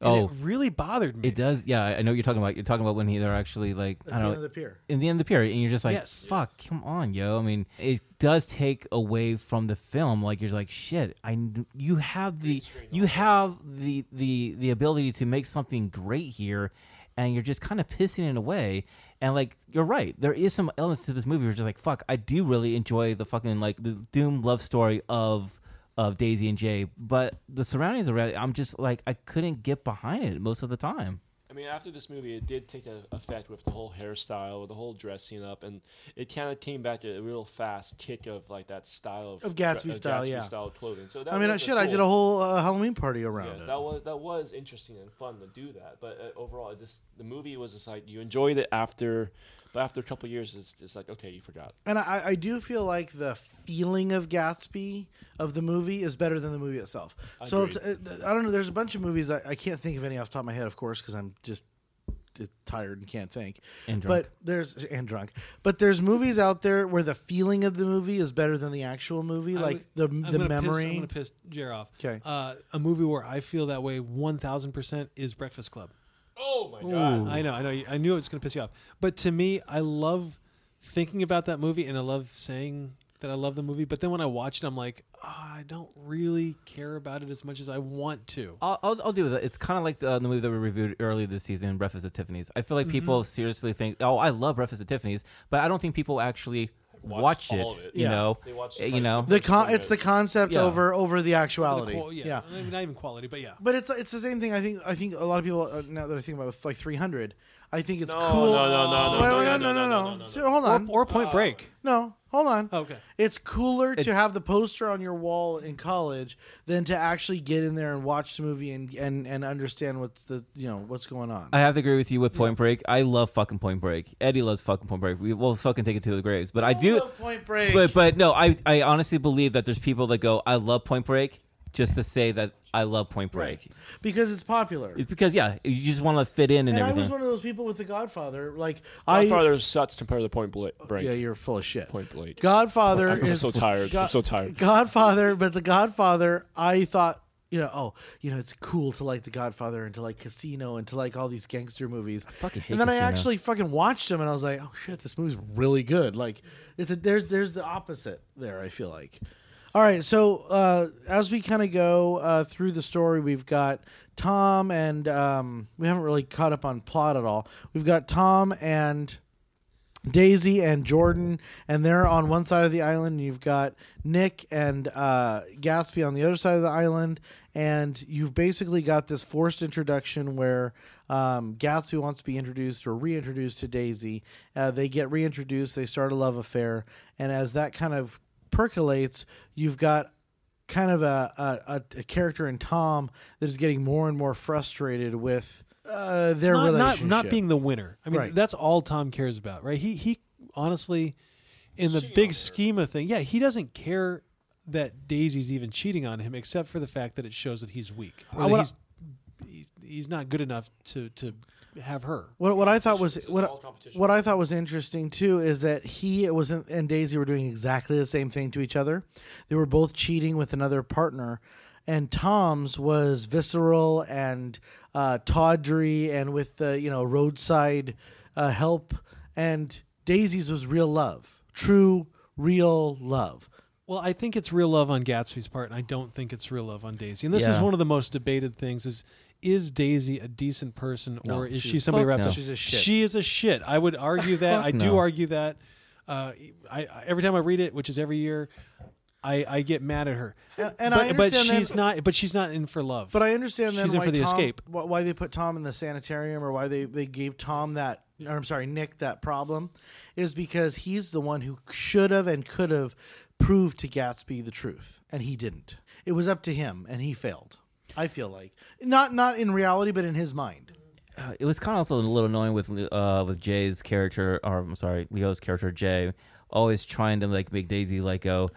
and Oh. it really bothered me. It does. Yeah, I know what you're talking about. You're talking about when he, they're actually like At I the don't end know of the pier. in the end of the period, and you're just like, Yes. "Fuck, come on, yo." I mean, it does take away from the film. Like you're like, "Shit, I you have the you have the the the ability to make something great here, and you're just kind of pissing it away." And like you're right, there is some elements to this movie where you're just like, "Fuck, I do really enjoy the fucking like the Doom love story of." Of Daisy and Jay, but the surroundings around, it, I'm just like I couldn't get behind it most of the time. I mean, after this movie, it did take a effect with the whole hairstyle, with the whole dressing up, and it kind of came back to a real fast kick of like that style of, Of Gatsby of style, Gatsby yeah. style clothing. So that I mean, a shit, I did a whole uh, Halloween party around Yeah, it. that was that was interesting and fun to do that. But uh, overall, it just the movie was just like you enjoyed it after, but after a couple years, it's just like okay, you forgot. And I, I do feel like the feeling of Gatsby of the movie is better than the movie itself. So it's, uh, I don't know. There's a bunch of movies I, I can't think of any off the top of my head, of course, because I'm just tired and can't think. And drunk. But there's and drunk. But there's movies out there where the feeling of the movie is better than the actual movie, I like would- the I'm the gonna memory. Piss, I'm gonna piss Jer off. 'Kay. Uh, a movie where I feel that way one thousand percent is Breakfast Club. Oh my Ooh. I know, I know, I knew it was gonna piss you off. But to me, I love thinking about that movie, and I love saying that I love the movie. But then when I watch it, I'm like, oh, I don't really care about it as much as I want to. I'll, I'll, I'll do with it. It's kind of like the, the movie that we reviewed earlier this season, Breakfast at Tiffany's. I feel like people Mm-hmm. seriously think, oh, I love Breakfast at Tiffany's, but I don't think people actually Watched watch all it. of it. You Yeah. know, They watched it you know. the con- it's the concept Yeah. over over the The actuality. qual- yeah, yeah. Not even quality, but yeah. But it's it's the same thing. I think I think a lot of people uh, now that I think about it, with like 300, I think it's No, cool. no, no, no, no, no, no, no, no, no, no, hold on. or Point uh, Break. no, hold on. Okay. It's cooler It- to have the poster on your wall in college than to actually get in there and watch the movie and and, and understand what's the you know what's going on. I have to agree with you with Point Break. I love fucking Point Break. Eddie loves fucking Point Break. We will fucking take it to the graves. But I do. love Point Break. But but no, I I honestly believe that there's people that go, I love Point Break, just to say that I love Point Break. Right. because it's popular. It's because yeah, you just want to fit in and, and I was one of those people with The Godfather. Like I, Godfather sucks compared to the Point Bla- Break. yeah, you're full of shit. Point Blank. Godfather I'm is so tired. I'm so tired. Godfather, but the Godfather, I thought, you know, oh, you know, it's cool to like the Godfather and to like Casino and to like all these gangster movies. fucking hate and then I actually fucking watched them and I was like, oh shit, this movie's really good. Like, it's a, there's there's the opposite there. I feel like. All right, so uh, as we kind of go uh, through the story, we've got Tom and um, we haven't really caught up on plot at all. We've got Tom and Daisy and Jordan, and they're on one side of the island. And you've got Nick and uh, Gatsby on the other side of the island, and you've basically got this forced introduction where um, Gatsby wants to be introduced or reintroduced to Daisy. Uh, they get reintroduced. They start a love affair, and as that kind of percolates, you've got kind of a, a, a, a character in Tom that is getting more and more frustrated with uh, their not, relationship. not not being the winner. I mean, Right. that's all Tom cares about, right? He he honestly, in the big scheme of thing, yeah, he doesn't care that Daisy's even cheating on him, except for the fact that it shows that he's weak or that what I- he's he- he's not good enough to to have her. What what I thought was what what I thought was interesting too is that he was in, and Daisy were doing exactly the same thing to each other. They were both cheating with another partner, and Tom's was visceral and uh, tawdry and with the you know roadside uh, help, and Daisy's was real love, true real love. Well, I think it's real love on Gatsby's part, and I don't think it's real love on Daisy. And this is one of the most debated things: is is Daisy a decent person, No, or is she somebody fuck wrapped no. up? She's a shit. She is a shit. I would argue that. I do no. argue that. Uh, I, I every time I read it, which is every year, I, I get mad at her. And, and but, I but understand that- she's not. But she's not in for love. But I understand then She's in why for the Tom, escape. Why they put Tom in the sanitarium or why they, they gave Tom that, or I'm sorry, Nick that problem, is because he's the one who should have and could have proved to Gatsby the truth, and he didn't. It was up to him, and he failed. I feel like not not in reality, but in his mind. uh, it was kind of also a little annoying with uh with Jay's character, or I'm sorry, Leo's character Jay, always trying to like make Daisy like go,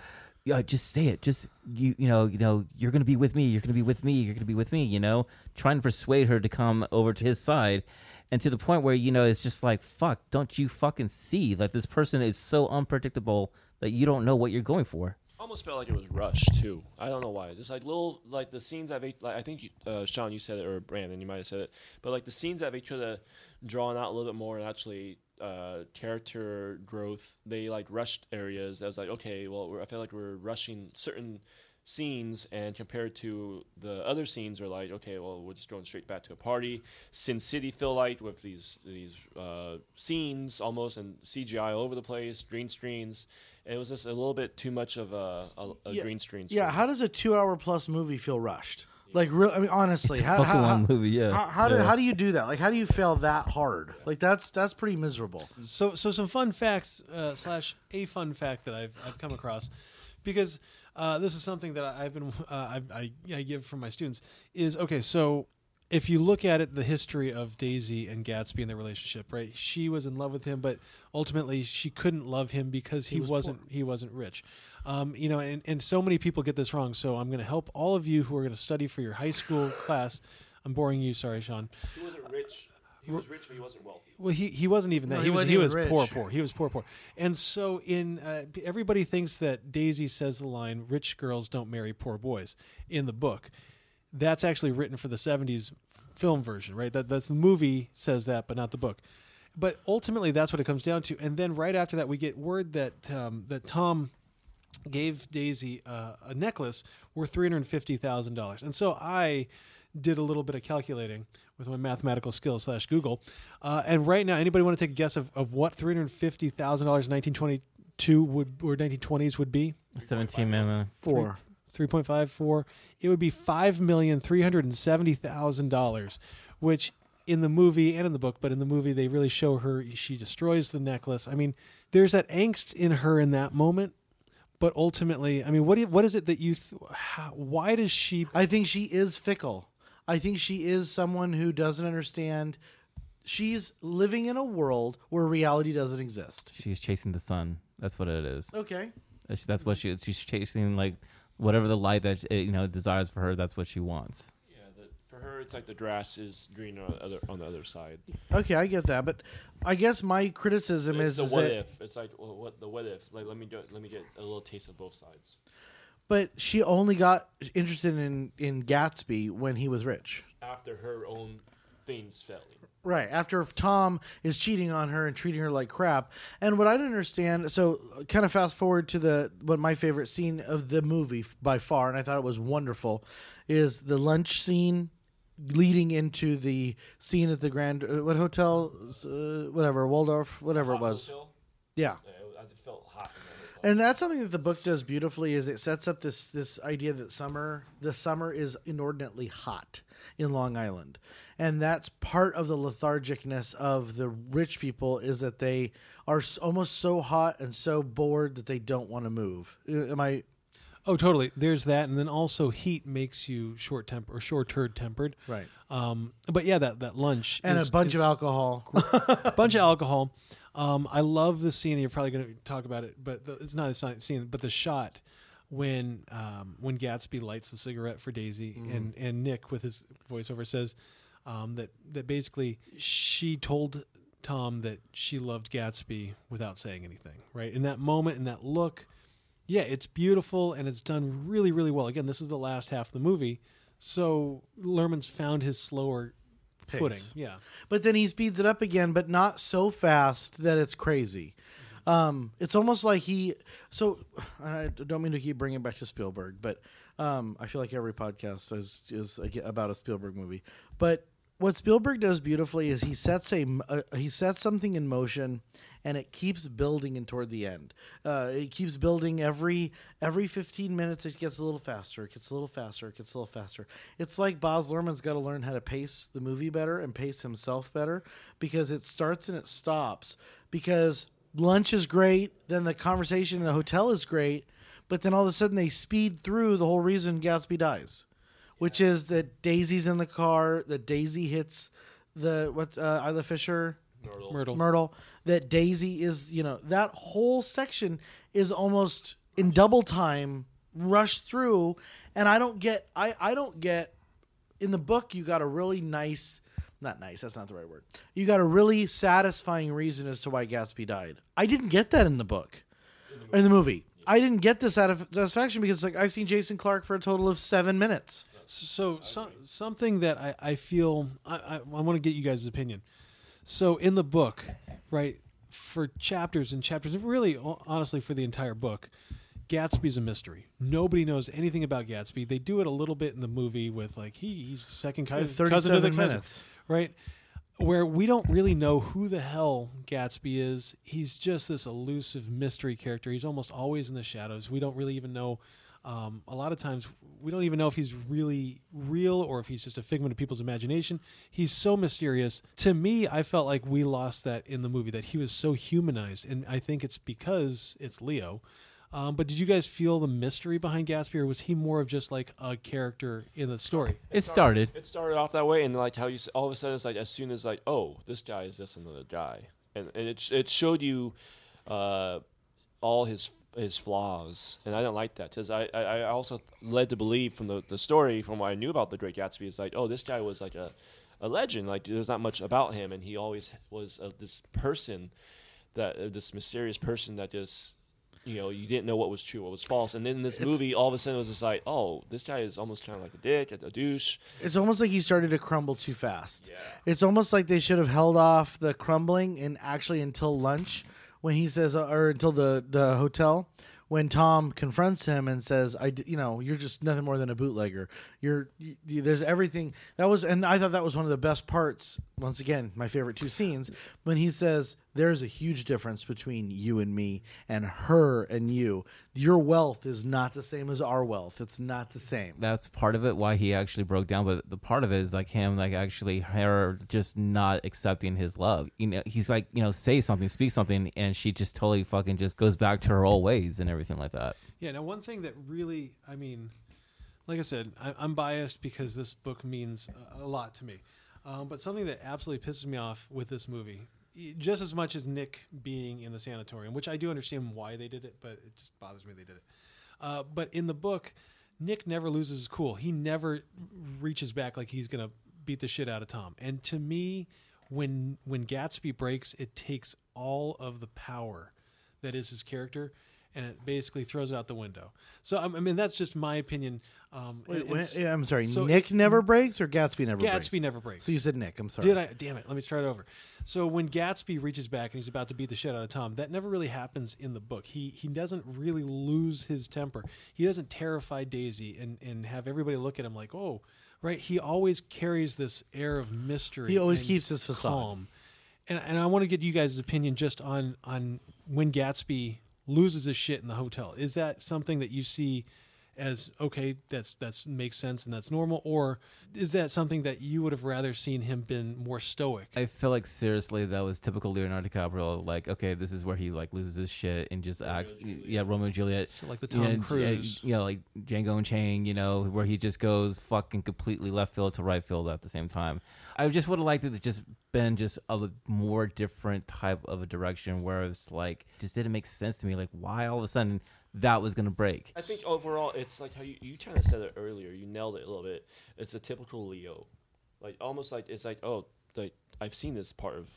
yeah, just say it, just you you know you know you're gonna be with me, you're gonna be with me, you're gonna be with me, you know, trying to persuade her to come over to his side, and to the point where you know it's just like fuck, don't you fucking see like this person is so unpredictable that you don't know what you're going for. Almost felt like it was rushed too. I don't know why. Just like little, like the scenes that they, like I think you, uh, Sean, you said it, or Brandon, you might have said it, but like the scenes that they could have drawn out a little bit more and actually uh, character growth, they like rushed areas. I was like, okay, well, I feel like we're rushing certain scenes, and compared to the other scenes, are like, okay, well, we're just going straight back to a party. Sin City feel like with these these uh, scenes almost and CGI all over the place, green screens. And it was just a little bit too much of a, a, a Yeah. green screen. Yeah, scene. how does a two-hour plus movie feel rushed? Like, real? I mean, honestly, It's a how, how, long how- movie, yeah. How, how do how do you do that? Like, how do you fail that hard? Like, that's that's pretty miserable. So, so some fun facts uh, slash a fun fact that I've, I've come across, because uh, this is something that I've been uh, I, I, I give from my students is okay. So, if you look at it, the history of Daisy and Gatsby and their relationship, right? She was in love with him, but ultimately she couldn't love him because he, was wasn't he wasn't rich. Um, you know, and, and so many people get this wrong. So I'm going to help all of you who are going to study for your high school class. I'm boring you, sorry, Sean. He wasn't rich. He was rich, but he wasn't wealthy. Well, he, he wasn't even that. No, he, he was he was rich. poor, poor. He was poor, poor. And so in uh, everybody thinks that Daisy says the line "rich girls don't marry poor boys" in the book. That's actually written for the '70s f- film version, right? That that's the movie says that, but not the book. But ultimately, that's what it comes down to. And then right after that, we get word that um, that Tom gave Daisy uh, a necklace worth three hundred fifty thousand dollars. And so I did a little bit of calculating with my mathematical skills slash Google. Uh, and right now, anybody want to take a guess of, of what three hundred fifty thousand dollars in nineteen twenty two would or nineteen twenties would be? 17 minutes. Four. Three point five four. It would be five million three hundred and seventy thousand dollars, which in the movie and in the book, but in the movie they really show her she destroys the necklace. I mean, there's that angst in her in that moment, but ultimately, I mean, what do you, what is it that you? Th- how, why does she? I think she is fickle. I think she is someone who doesn't understand. She's living in a world where reality doesn't exist. She's chasing the sun. That's what it is. Okay. That's, that's what she she's chasing like whatever the light that uh, you know desires for her. That's what she wants. Yeah, the, for her, it's like the grass is green on the other, on the other side. Okay, I get that, but I guess my criticism It's is, the is what that, if. It's like well, what the what if. Like let me do, let me get a little taste of both sides. But she only got interested in in Gatsby when he was rich. After her own things failing. Right after Tom is cheating on her and treating her like crap, and what I don't understand. So, kind of fast forward to the what my favorite scene of the movie by far, and I thought it was wonderful, is the lunch scene leading into the scene at the Grand uh, what hotel, uh, whatever Waldorf, whatever it was. Yeah, Yeah, it, was- it felt hot. In that hotel. And that's something that the book does beautifully. Is it sets up this this idea that summer the summer is inordinately hot in Long Island, and that's part of the lethargicness of the rich people is that they are almost so hot and so bored that they don't want to move. Am I Oh, totally. There's that, and then also heat makes you short temper or short-term tempered. right? Um, but yeah, that that lunch And is- a bunch of alcohol. a bunch of alcohol. Um, I love the scene. You're probably going to talk about it, but the, it's not a scene. But the shot when um, when Gatsby lights the cigarette for Daisy, and and Nick with his voiceover says um, that that basically she told Tom that she loved Gatsby without saying anything. Right in that moment, in that look, yeah, it's beautiful and it's done really really well. Again, this is the last half of the movie, so Luhrmann's found his slower Pace. footing. Yeah. but then he speeds it up again, but not so fast that it's crazy. Um, it's almost like he. So I don't mean to keep bringing it back to Spielberg, but um, I feel like every podcast is is about a Spielberg movie. But what Spielberg does beautifully is he sets a, uh, he sets something in motion, and it keeps building and toward the end. Uh, it keeps building every every fifteen minutes. It gets a little faster. It gets a little faster. It gets a little faster. It's like Baz Luhrmann's got to learn how to pace the movie better and pace himself better because it starts and it stops. Because lunch is great, then the conversation in the hotel is great, but then all of a sudden they speed through the whole reason Gatsby dies, which is that Daisy's in the car, that Daisy hits the what uh, Isla Fisher Myrtle. Myrtle. Myrtle, that Daisy is, you know, that whole section is almost in double time rushed through and I don't get I I don't get in the book you got a really nice not nice, that's not the right word. You got a really satisfying reason as to why Gatsby died. I didn't get that in the book. Or in the movie. I didn't get this out of satisfaction because like I've seen Jason Clarke for a total of seven minutes. So, so something that I, I feel I, I, I want to get you guys' opinion. So in the book, right, for chapters and chapters, really honestly for the entire book, Gatsby's a mystery. Nobody knows anything about Gatsby. They do it a little bit in the movie with like he, he's second cousin, cousin to the Thirty-seven cousin, minutes. right? Where we don't really know who the hell Gatsby is. He's just this elusive mystery character. He's almost always in the shadows. We don't really even know. Um, a lot of times, we don't even know if he's really real or if he's just a figment of people's imagination. He's so mysterious. To me, I felt like we lost that in the movie, that he was so humanized. And I think it's because it's Leo. Um, but did you guys feel the mystery behind Gatsby, or was he more of just like a character in the story? It started. It started off that way, and like how you s- all of a sudden it's like as soon as like oh this guy is just another guy, and and it it showed you uh, all his his flaws, and I don't like that because I, I I also led to believe from the the story from what I knew about the Great Gatsby is like oh this guy was like a a legend like there's not much about him, and he always was uh, this person that uh, this mysterious person that just. You know, you didn't know what was true, what was false, and then in this It's- movie, all of a sudden, it was just like, "Oh, this guy is almost kind of like a dick, a, a douche." It's almost like he started to crumble too fast. Yeah. It's almost like they should have held off the crumbling and actually until lunch when he says, uh, or until the, the hotel when Tom confronts him and says, "I, you know, you're just nothing more than a bootlegger. You're, you, there's everything that was, and I thought that was one of the best parts. Once again, my favorite two scenes when he says, "There's a huge difference between you and me, and her and you. Your wealth is not the same as our wealth. It's not the same." That's part of it why he actually broke down, but the part of it is like him, like actually her just not accepting his love. You know, he's like, you know, say something, speak something, and she just totally fucking just goes back to her old ways and everything like that. Yeah. Now, one thing that really, I mean, like I said, I, I'm biased because this book means a, a lot to me. Um, but something that absolutely pisses me off with this movie, just as much as Nick being in the sanatorium, which I do understand why they did it, but it just bothers me they did it. Uh, but in the book, Nick never loses his cool. He never reaches back like he's gonna beat the shit out of Tom. And to me, when when Gatsby breaks, it takes all of the power that is his character, and it basically throws it out the window. So I I mean, that's just my opinion. Um, Wait, and wait, it's- yeah, I'm sorry. so Nick it's- never breaks, or Gatsby never breaks. Gatsby never breaks. So you said Nick. I'm sorry. Did I? Damn it. Let me start over. So when Gatsby reaches back and he's about to beat the shit out of Tom, that never really happens in the book. He he doesn't really lose his temper. He doesn't terrify Daisy and, and have everybody look at him like, oh, right. He always carries this air of mystery. He always and keeps his facade. calm. And and I want to get you guys' opinion just on on when Gatsby loses his shit in the hotel. Is that something that you see as okay, that's that's makes sense and that's normal, or is that something that you would have rather seen him been more stoic? I feel like seriously that was typical Leonardo DiCaprio. Like, okay, this is where he like loses his shit and just acts. Yeah, Romeo and Juliet. So like the You Tom know, Cruise. You know, like Django Unchained. You know, where he just goes fucking completely left field to right field at the same time. I just would have liked it to just been just a more different type of a direction where it's like just didn't make sense to me. Like, why all of a sudden that was gonna break? I think overall, it's like how you, you kind of said it earlier. You nailed it a little bit. It's a typical Leo, like almost like it's like oh, like I've seen this part of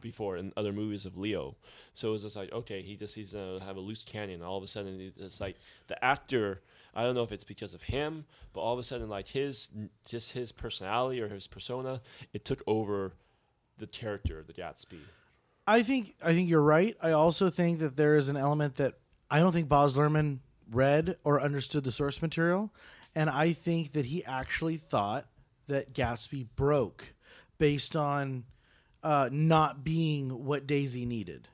before in other movies of Leo. So it's just like okay, he just he's gonna have a loose cannon. All of a sudden, it- it's like the actor. I don't know if it's because of him, but all of a sudden, like his just his personality or his persona, it took over the character, the Gatsby. I think I think you're right. I also think that there is an element that I don't think Baz Luhrmann read or understood the source material, and I think that he actually thought that Gatsby broke based on uh, not being what Daisy needed.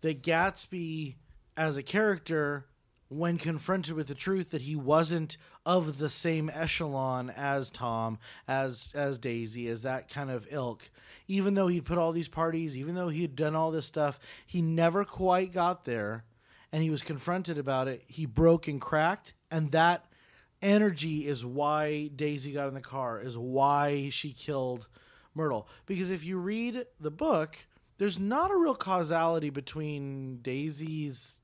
That Gatsby, as a character, when confronted with the truth that he wasn't of the same echelon as Tom, as as Daisy, as that kind of ilk, even though he'd put all these parties, even though he had done all this stuff, he never quite got there, and he was confronted about it. He broke and cracked, and that energy is why Daisy got in the car, is why she killed Myrtle. Because if you read the book, there's not a real causality between Daisy's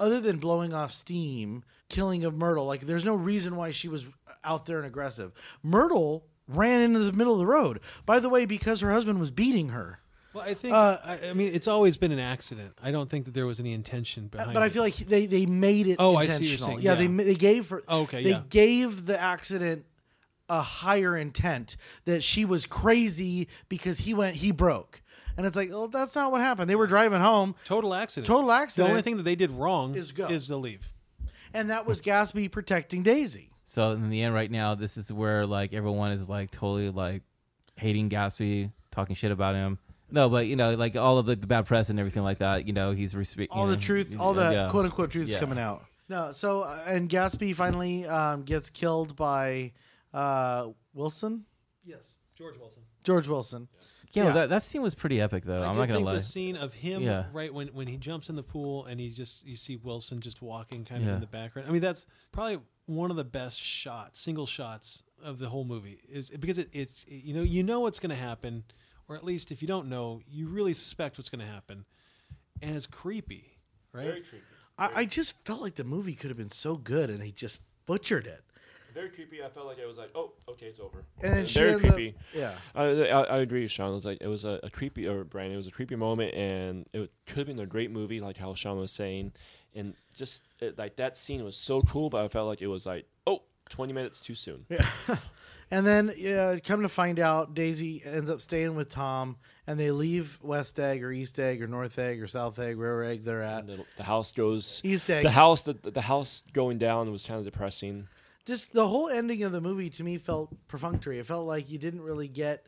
other than blowing off steam, killing of Myrtle. Like there's no reason why she was out there and aggressive. Myrtle ran into the middle of the road. By the way, because her husband was beating her. Well, I think Uh, I, I mean it's always been an accident. I don't think that there was any intention behind. but I it. feel like they they made it Oh, I see what intentional. you're saying, Yeah, yeah. they they gave for Oh, okay, they yeah. gave the accident a higher intent that she was crazy because he went he broke. And it's like, well, that's not what happened. They were driving home, total accident. total accident. The only thing that they did wrong Is go. is to leave. and that was Gatsby protecting Daisy. So in the end, right now, this is where like everyone is like totally like hating Gatsby, talking shit about him. No, but you know, like all of the, the bad press and everything like that. You know, he's respe- all the know, truth, all the yeah. quote unquote truth is Yeah. coming out. No, so uh, and Gatsby finally um, gets killed by uh, Wilson, Yes, George Wilson. George Wilson. Yeah, Yeah. that that scene was pretty epic though. I I'm did not gonna think lie. the scene of him Yeah. right when when he jumps in the pool and he just you see Wilson just walking kind of Yeah. in the background. I mean, that's probably one of the best shots, single shots of the whole movie is because it, it's you know you know what's going to happen, or at least if you don't know, you really suspect what's going to happen, and it's creepy, right? Very creepy. I, I just felt like the movie could have been so good, and they just butchered it. Very creepy. I felt like it was like, oh, okay, it's over. And then she very ends up- creepy. yeah. I, I, I agree, Sean. It was like it was a, a creepy or Brian. It was a creepy moment, and it could have been a great movie, like how Sean was saying. And just it, like that scene was so cool, but I felt like it was like, oh, 20 minutes too soon. Yeah. and then uh, come to find out, Daisy ends up staying with Tom, and they leave West Egg or East Egg or North Egg or South Egg, wherever egg they're at. The, the house goes. East Egg. The house, the, the house going down was kind of depressing. Just the whole ending of the movie to me felt perfunctory. It felt like you didn't really get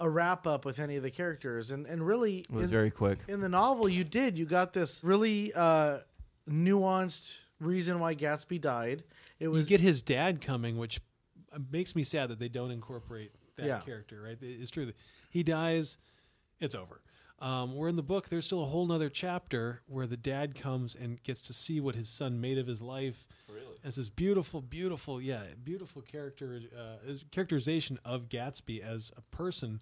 a wrap up with any of the characters, and and really It was in, very quick. in the novel you did. You got this really uh, nuanced reason why Gatsby died. It You was get his dad coming, which makes me sad that they don't incorporate that Yeah. character. Right? It's true that he dies, it's over. Um, where in the book, there's still a whole nother chapter where the dad comes and gets to see what his son made of his life. Really? It's this beautiful, beautiful, yeah, beautiful character uh, characterization of Gatsby as a person,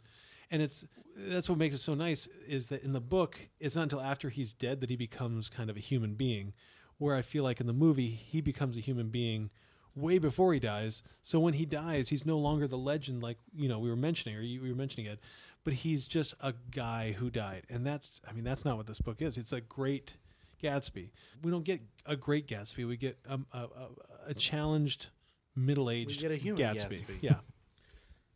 and it's that's what makes it so nice is that in the book, it's not until after he's dead that he becomes kind of a human being. Where I feel like in the movie, he becomes a human being way before he dies. So when he dies, he's no longer the legend like you know we were mentioning or you we were mentioning it, but he's just a guy who died, and that's I mean that's not what this book is. It's a great Gatsby. We don't get a great Gatsby. We get um, a, a, a challenged, middle-aged We get a human Gatsby. Gatsby. Yeah.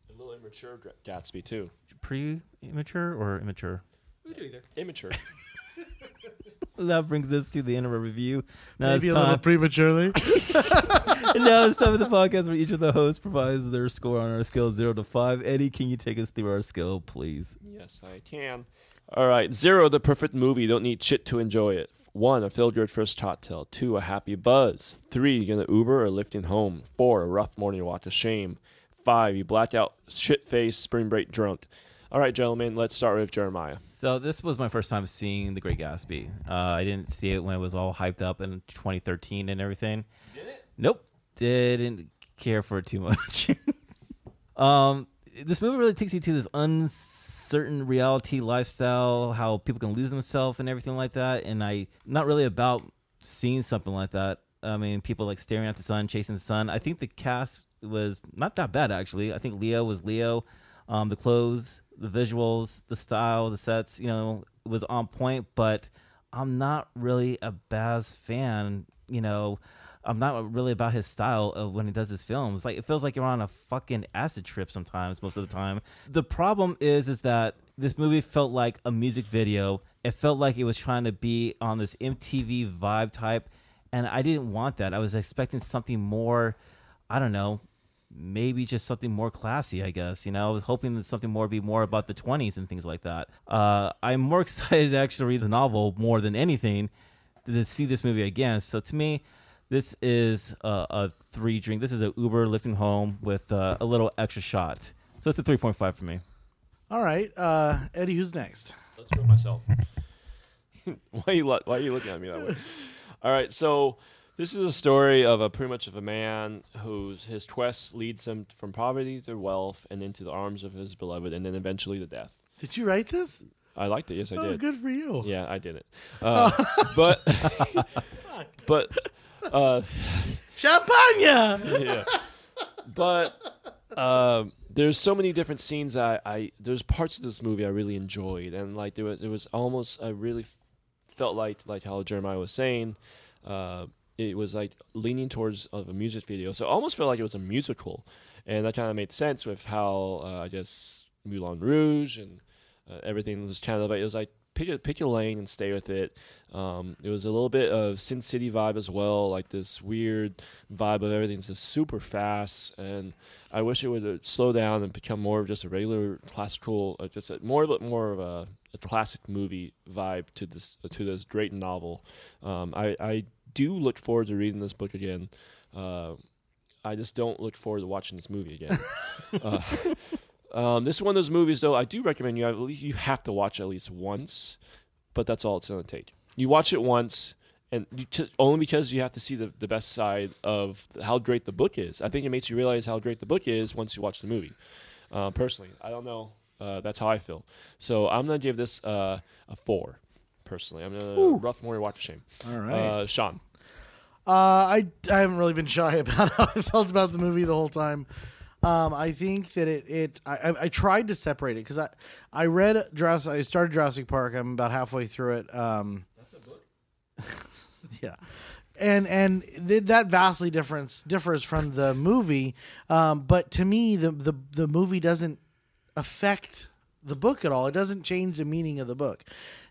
A little immature Gatsby, too. Pre immature or immature? We do either. Immature. That brings us to the end of our review. Now maybe a it's little time. prematurely. and now it's time for the podcast where each of the hosts provides their score on our scale zero to five. Eddie, can you take us through our scale, please? Yes, I can. All right. Zero, the perfect movie. Don't need shit to enjoy it. One, a feel good first cocktail. Two, a happy buzz. Three, you're gonna Uber or lifting home. Four, a rough morning watch of shame. Five, you black out, shit face, spring break drunk. All right, gentlemen, let's start with Jeremiah. So this was my first time seeing The Great Gatsby. Uh, I didn't see it when it was all hyped up in 2013 and everything. Did it? Nope, didn't care for it too much. um, this movie really takes you to this uncertain reality lifestyle, how people can lose themselves and everything like that. And I not really about seeing something like that. I mean, people like staring at the sun, chasing the sun. I think the cast was not that bad actually. I think Leo was Leo. Um, the clothes, the visuals, the style, the sets, you know, was on point. But I'm not really a Baz fan. You know, I'm not really about his style of when he does his films. Like it feels like you're on a fucking acid trip sometimes, most of the time. The problem is, is that this movie felt like a music video. It felt like it was trying to be on this MTV vibe type, and I didn't want that. I was expecting something more. I don't know. Maybe just something more classy, I guess. You know, I was hoping that something more be more about the 20s and things like that. Uh, I'm more excited to actually read the novel more than anything to see this movie again. So to me, this is a, a three drink. This is a Uber lifting home with uh, a little extra shot. So it's a three point five for me. All right, uh, Eddie, who's next? Let's go myself. why are you lo- Why are you looking at me that way? All right, so this is a story of a pretty much of a man whose his quest leads him from poverty to wealth and into the arms of his beloved, and then eventually to death. Did you write this? I liked it. Yes, I oh, did. good for you. Yeah, I did it. Uh, but but uh, Champagne. yeah, but um, there's so many different scenes I, I there's parts of this movie I really enjoyed and like there was there was almost I really felt like like how Jeremiah was saying uh, it was like leaning towards of a music video so almost felt like it was a musical and that kind of made sense with how uh, I guess Moulin Rouge and uh, everything was of like it was like pick a, pick your lane and stay with it. Um, it was a little bit of Sin City vibe as well, like this weird vibe of everything's just super fast. And I wish it would uh, slow down and become more of just a regular classical, uh, just a, more of a, more of a, a classic movie vibe to this to this great novel. Um, I I do look forward to reading this book again. Uh, I just don't look forward to watching this movie again. uh, um, this is one of those movies, though. I do recommend you at least you have to watch at least once, but that's all it's going to take. You watch it once, and you t- only because you have to see the, the best side of how great the book is. I think it makes you realize how great the book is once you watch the movie. Uh, personally, I don't know. Uh, that's how I feel. So I'm going to give this uh, a four. Personally, I'm going to rough more watch of shame. All right. Uh, Sean, Uh, I I haven't really been shy about how I felt about the movie the whole time. Um, I think that it it I, I, I tried to separate it because I I read Jurassic I started Jurassic Park. I'm about halfway through it. Um, That's a book. yeah, and and th- that vastly difference differs from the movie. Um, but to me, the the the movie doesn't affect the book at all. It doesn't change the meaning of the book.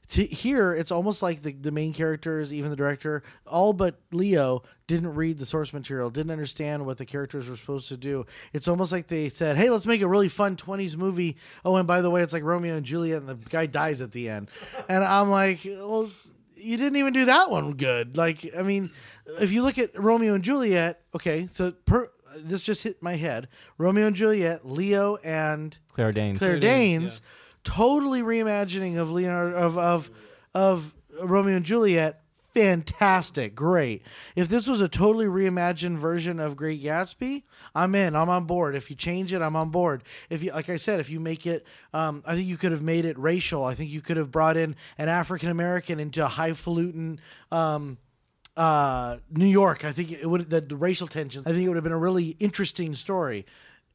To here, it's almost like the, the main characters, even the director, all but Leo didn't read the source material, didn't understand what the characters were supposed to do. It's almost like they said, "Hey, let's make a really fun '20s movie." Oh, and by the way, it's like Romeo and Juliet, and the guy dies at the end. And I'm like, well, you didn't even do that one good. Like, I mean, if you look at Romeo and Juliet, okay, so per, this just hit my head. Romeo and Juliet, Leo and Claire Danes. Claire Danes, Danes, totally reimagining of Leonardo of of of Romeo and Juliet. Fantastic, great. If this was a totally reimagined version of Great Gatsby, I'm in. I'm on board. If you change it, I'm on board. If you, like I said, if you make it, um, I think you could have made it racial. I think you could have brought in an African American into a highfalutin. Um, uh, New York. I think it would the, the racial tension. I think it would have been a really interesting story.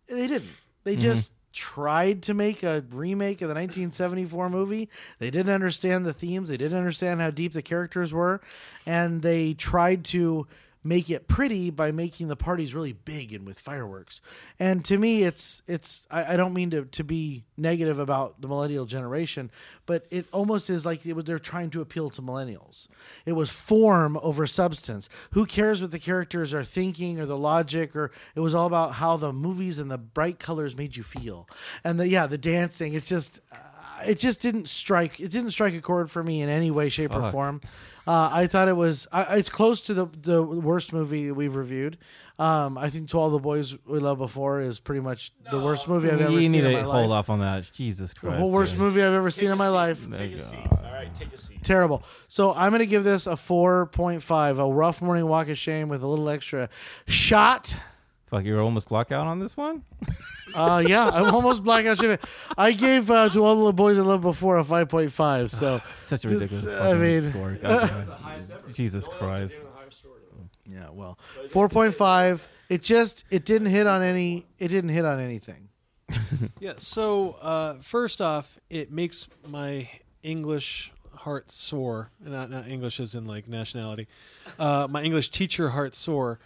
They didn't. They just tried to make a remake of the 1974 movie. They didn't understand the themes. They didn't understand how deep the characters were, and they tried to make it pretty by making the parties really big and with fireworks. And to me, it's it's. I, I don't mean to to be negative about the millennial generation, but it almost is like was, they're trying to appeal to millennials. It was form over substance. Who cares what the characters are thinking or the logic or it was all about how the movies and the bright colors made you feel. And the yeah, the dancing. It's just. Uh, it just didn't strike. It didn't strike a chord for me in any way, shape, or Fuck. form. Uh, I thought it was. I, it's close to the the worst movie we've reviewed. Um, I think "To All the Boys We Loved Before" is pretty much the worst movie I've ever you seen need in to my hold life. off on that. Jesus Christ. whole worst dude. movie I've ever seen in my life. There Take a seat. All right, take a seat. Terrible. So I'm gonna give this a 4.5, a rough morning walk of shame with a little extra shot. Fuck, you were almost block out on this one. Uh, yeah, I'm almost blackout shame. I gave uh, to all the boys I loved before a 5.5. So Such a ridiculous I fucking mean- score. God damn. Jesus Christ. yeah, well, 4.5. It just it didn't hit on any. It didn't hit on anything. Yeah. So uh, first off, it makes my English heart sore. Not not English as in like nationality. Uh, my English teacher heart sore.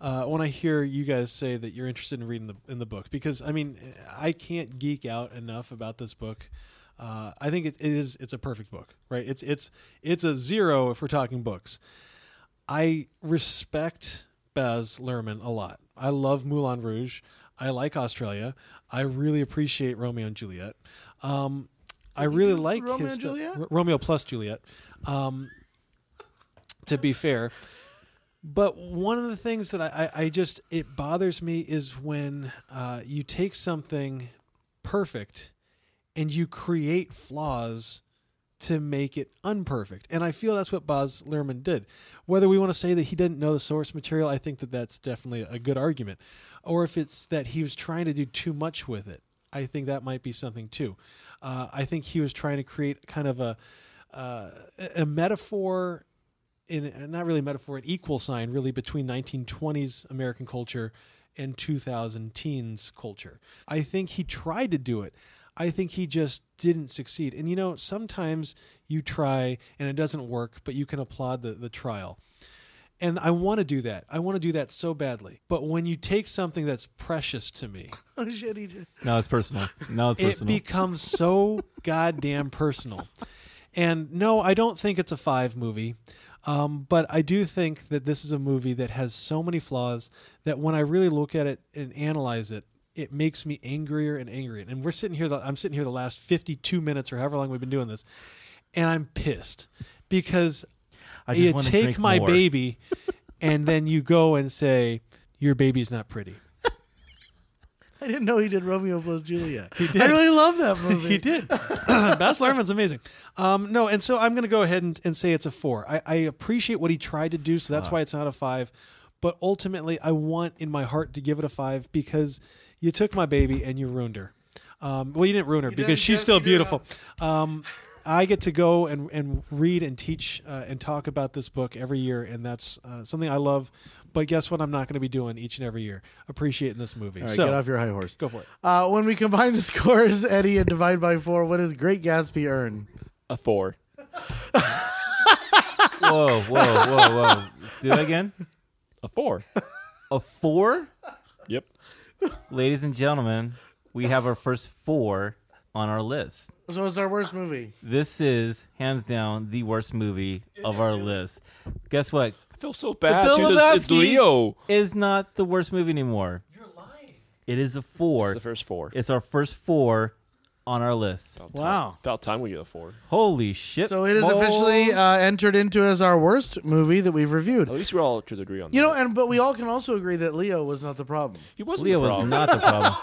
Uh, when I hear you guys say that you're interested in reading the in the book, because I mean, I can't geek out enough about this book. Uh, I think it, it is it's a perfect book, right? It's it's it's a zero if we're talking books. I respect Baz Luhrmann a lot. I love Moulin Rouge. I like Australia. I really appreciate Romeo and Juliet. Um, I really like Romeo his Juliet? Romeo plus Juliet. Um, to be fair, but one of the things that I, I, just it bothers me is when uh, you take something perfect and you create flaws to make it unperfect. And I feel that's what Baz Luhrmann did. Whether we want to say that he didn't know the source material, I think that that's definitely a good argument. Or if it's that he was trying to do too much with it, I think that might be something too. Uh, I think he was trying to create kind of a uh, a metaphor in not really a metaphor, an equal sign really between 1920s American culture and 2000 teens culture. I think he tried to do it. I think he just didn't succeed. And you know, sometimes you try and it doesn't work, but you can applaud the, the trial. And I want to do that. I want to do that so badly. But when you take something that's precious to me, Oh shit, he did. No, it's personal. No, it's personal. it personal. becomes so goddamn personal. And no, I don't think it's a five movie. Um, but I do think that this is a movie that has so many flaws that when I really look at it and analyze it, it makes me angrier and angrier. And we're sitting here, the, I'm sitting here the last 52 minutes or however long we've been doing this, and I'm pissed because I just you take my more. baby and then you go and say, Your baby's not pretty. I didn't know he did Romeo plus Juliet. He did. I really love that movie. he did. Baz Luhrmann's amazing. Um, no, and so I'm going to go ahead and, and say it's a four. I, I appreciate what he tried to do, so that's why it's not a five. But ultimately, I want in my heart to give it a five because you took my baby and you ruined her. Um, well, you didn't ruin her did, because she's yes, still you did. beautiful. Um, I get to go and, and read and teach uh, and talk about this book every year, and that's uh, something I love. But guess what? I'm not going to be doing each and every year. Appreciating this movie. All right, so get off your high horse. go for it. Uh, when we combine the scores, Eddie, and divide by four, what does Great Gatsby earn? A four. Whoa, whoa, whoa, whoa. Do that again. A four. A four? yep. Ladies and gentlemen, we have our first four on our list. So it's our worst movie. This is hands down the worst movie of our list. Guess what? I feel so bad. Bill too. This- It's Lebowski Leo. Is not the worst movie anymore. You're lying. It is a four. It's the first four. It's our first four on our list. About Wow. Time, about time we get a four. Holy shit! So it is officially uh, entered into as our worst movie that we've reviewed. At least we're all to the agree on You know, and but we all can also agree that Leo was not the problem. he wasn't Leo the was problem. not the problem.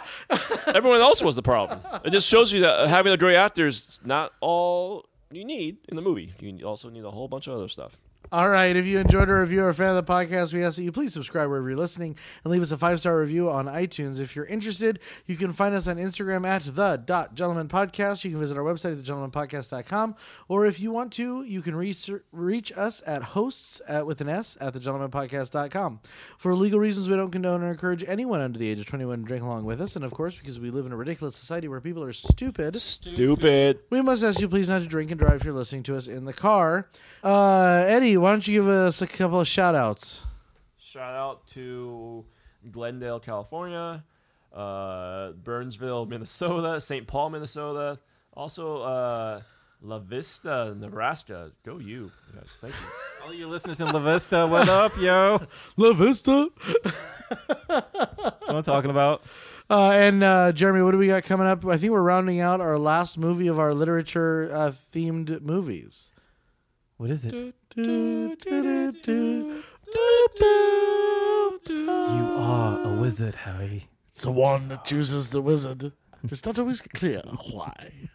Everyone else was the problem. It just shows you that having a great actor is not all you need in the movie. You also need a whole bunch of other stuff. All right. If you enjoyed our review or a fan of the podcast, we ask that you please subscribe wherever you're listening and leave us a five star review on iTunes. If you're interested, you can find us on Instagram at the dot gentleman podcast. You can visit our website at thegentlemanpodcast.com. Or if you want to, you can reach, reach us at hosts at, with an S at thegentlemanpodcast.com. For legal reasons, we don't condone or encourage anyone under the age of 21 to drink along with us. And of course, because we live in a ridiculous society where people are stupid. Stupid. We must ask you please not to drink and drive if you're listening to us in the car. Uh, Eddie, why don't you give us a couple of shout outs? Shout out to Glendale, California, uh, Burnsville, Minnesota, St. Paul, Minnesota, also uh, La Vista, Nebraska. Go you. Guys, thank you. All you listeners in La Vista, what up, yo? La Vista. Someone talking about? Uh, and uh, Jeremy, what do we got coming up? I think we're rounding out our last movie of our literature uh, themed movies. What is it? You are a wizard, Harry. It's the one that chooses the wizard. It's not always clear why.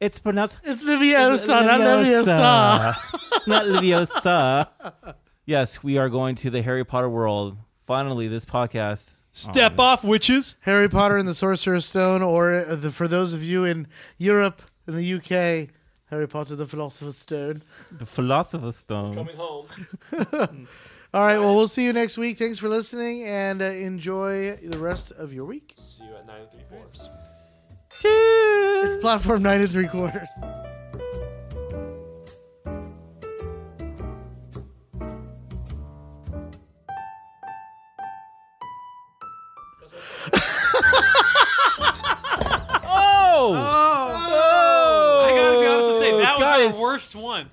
It's pronounced It's Leviosa, not Leviosa. not Leviosa. Yes, we are going to the Harry Potter world. Finally, this podcast. Step off, witches. Harry Potter and the Sorcerer's Stone, or uh, the, for those of you in Europe and the UK, Harry Potter the Philosopher's Stone. The Philosopher's Stone. Coming home. All right, well, we'll see you next week. Thanks for listening and uh, enjoy the rest of your week. See you at nine and three fourths. It's platform nine and three quarters. Oh! Oh! Our worst one.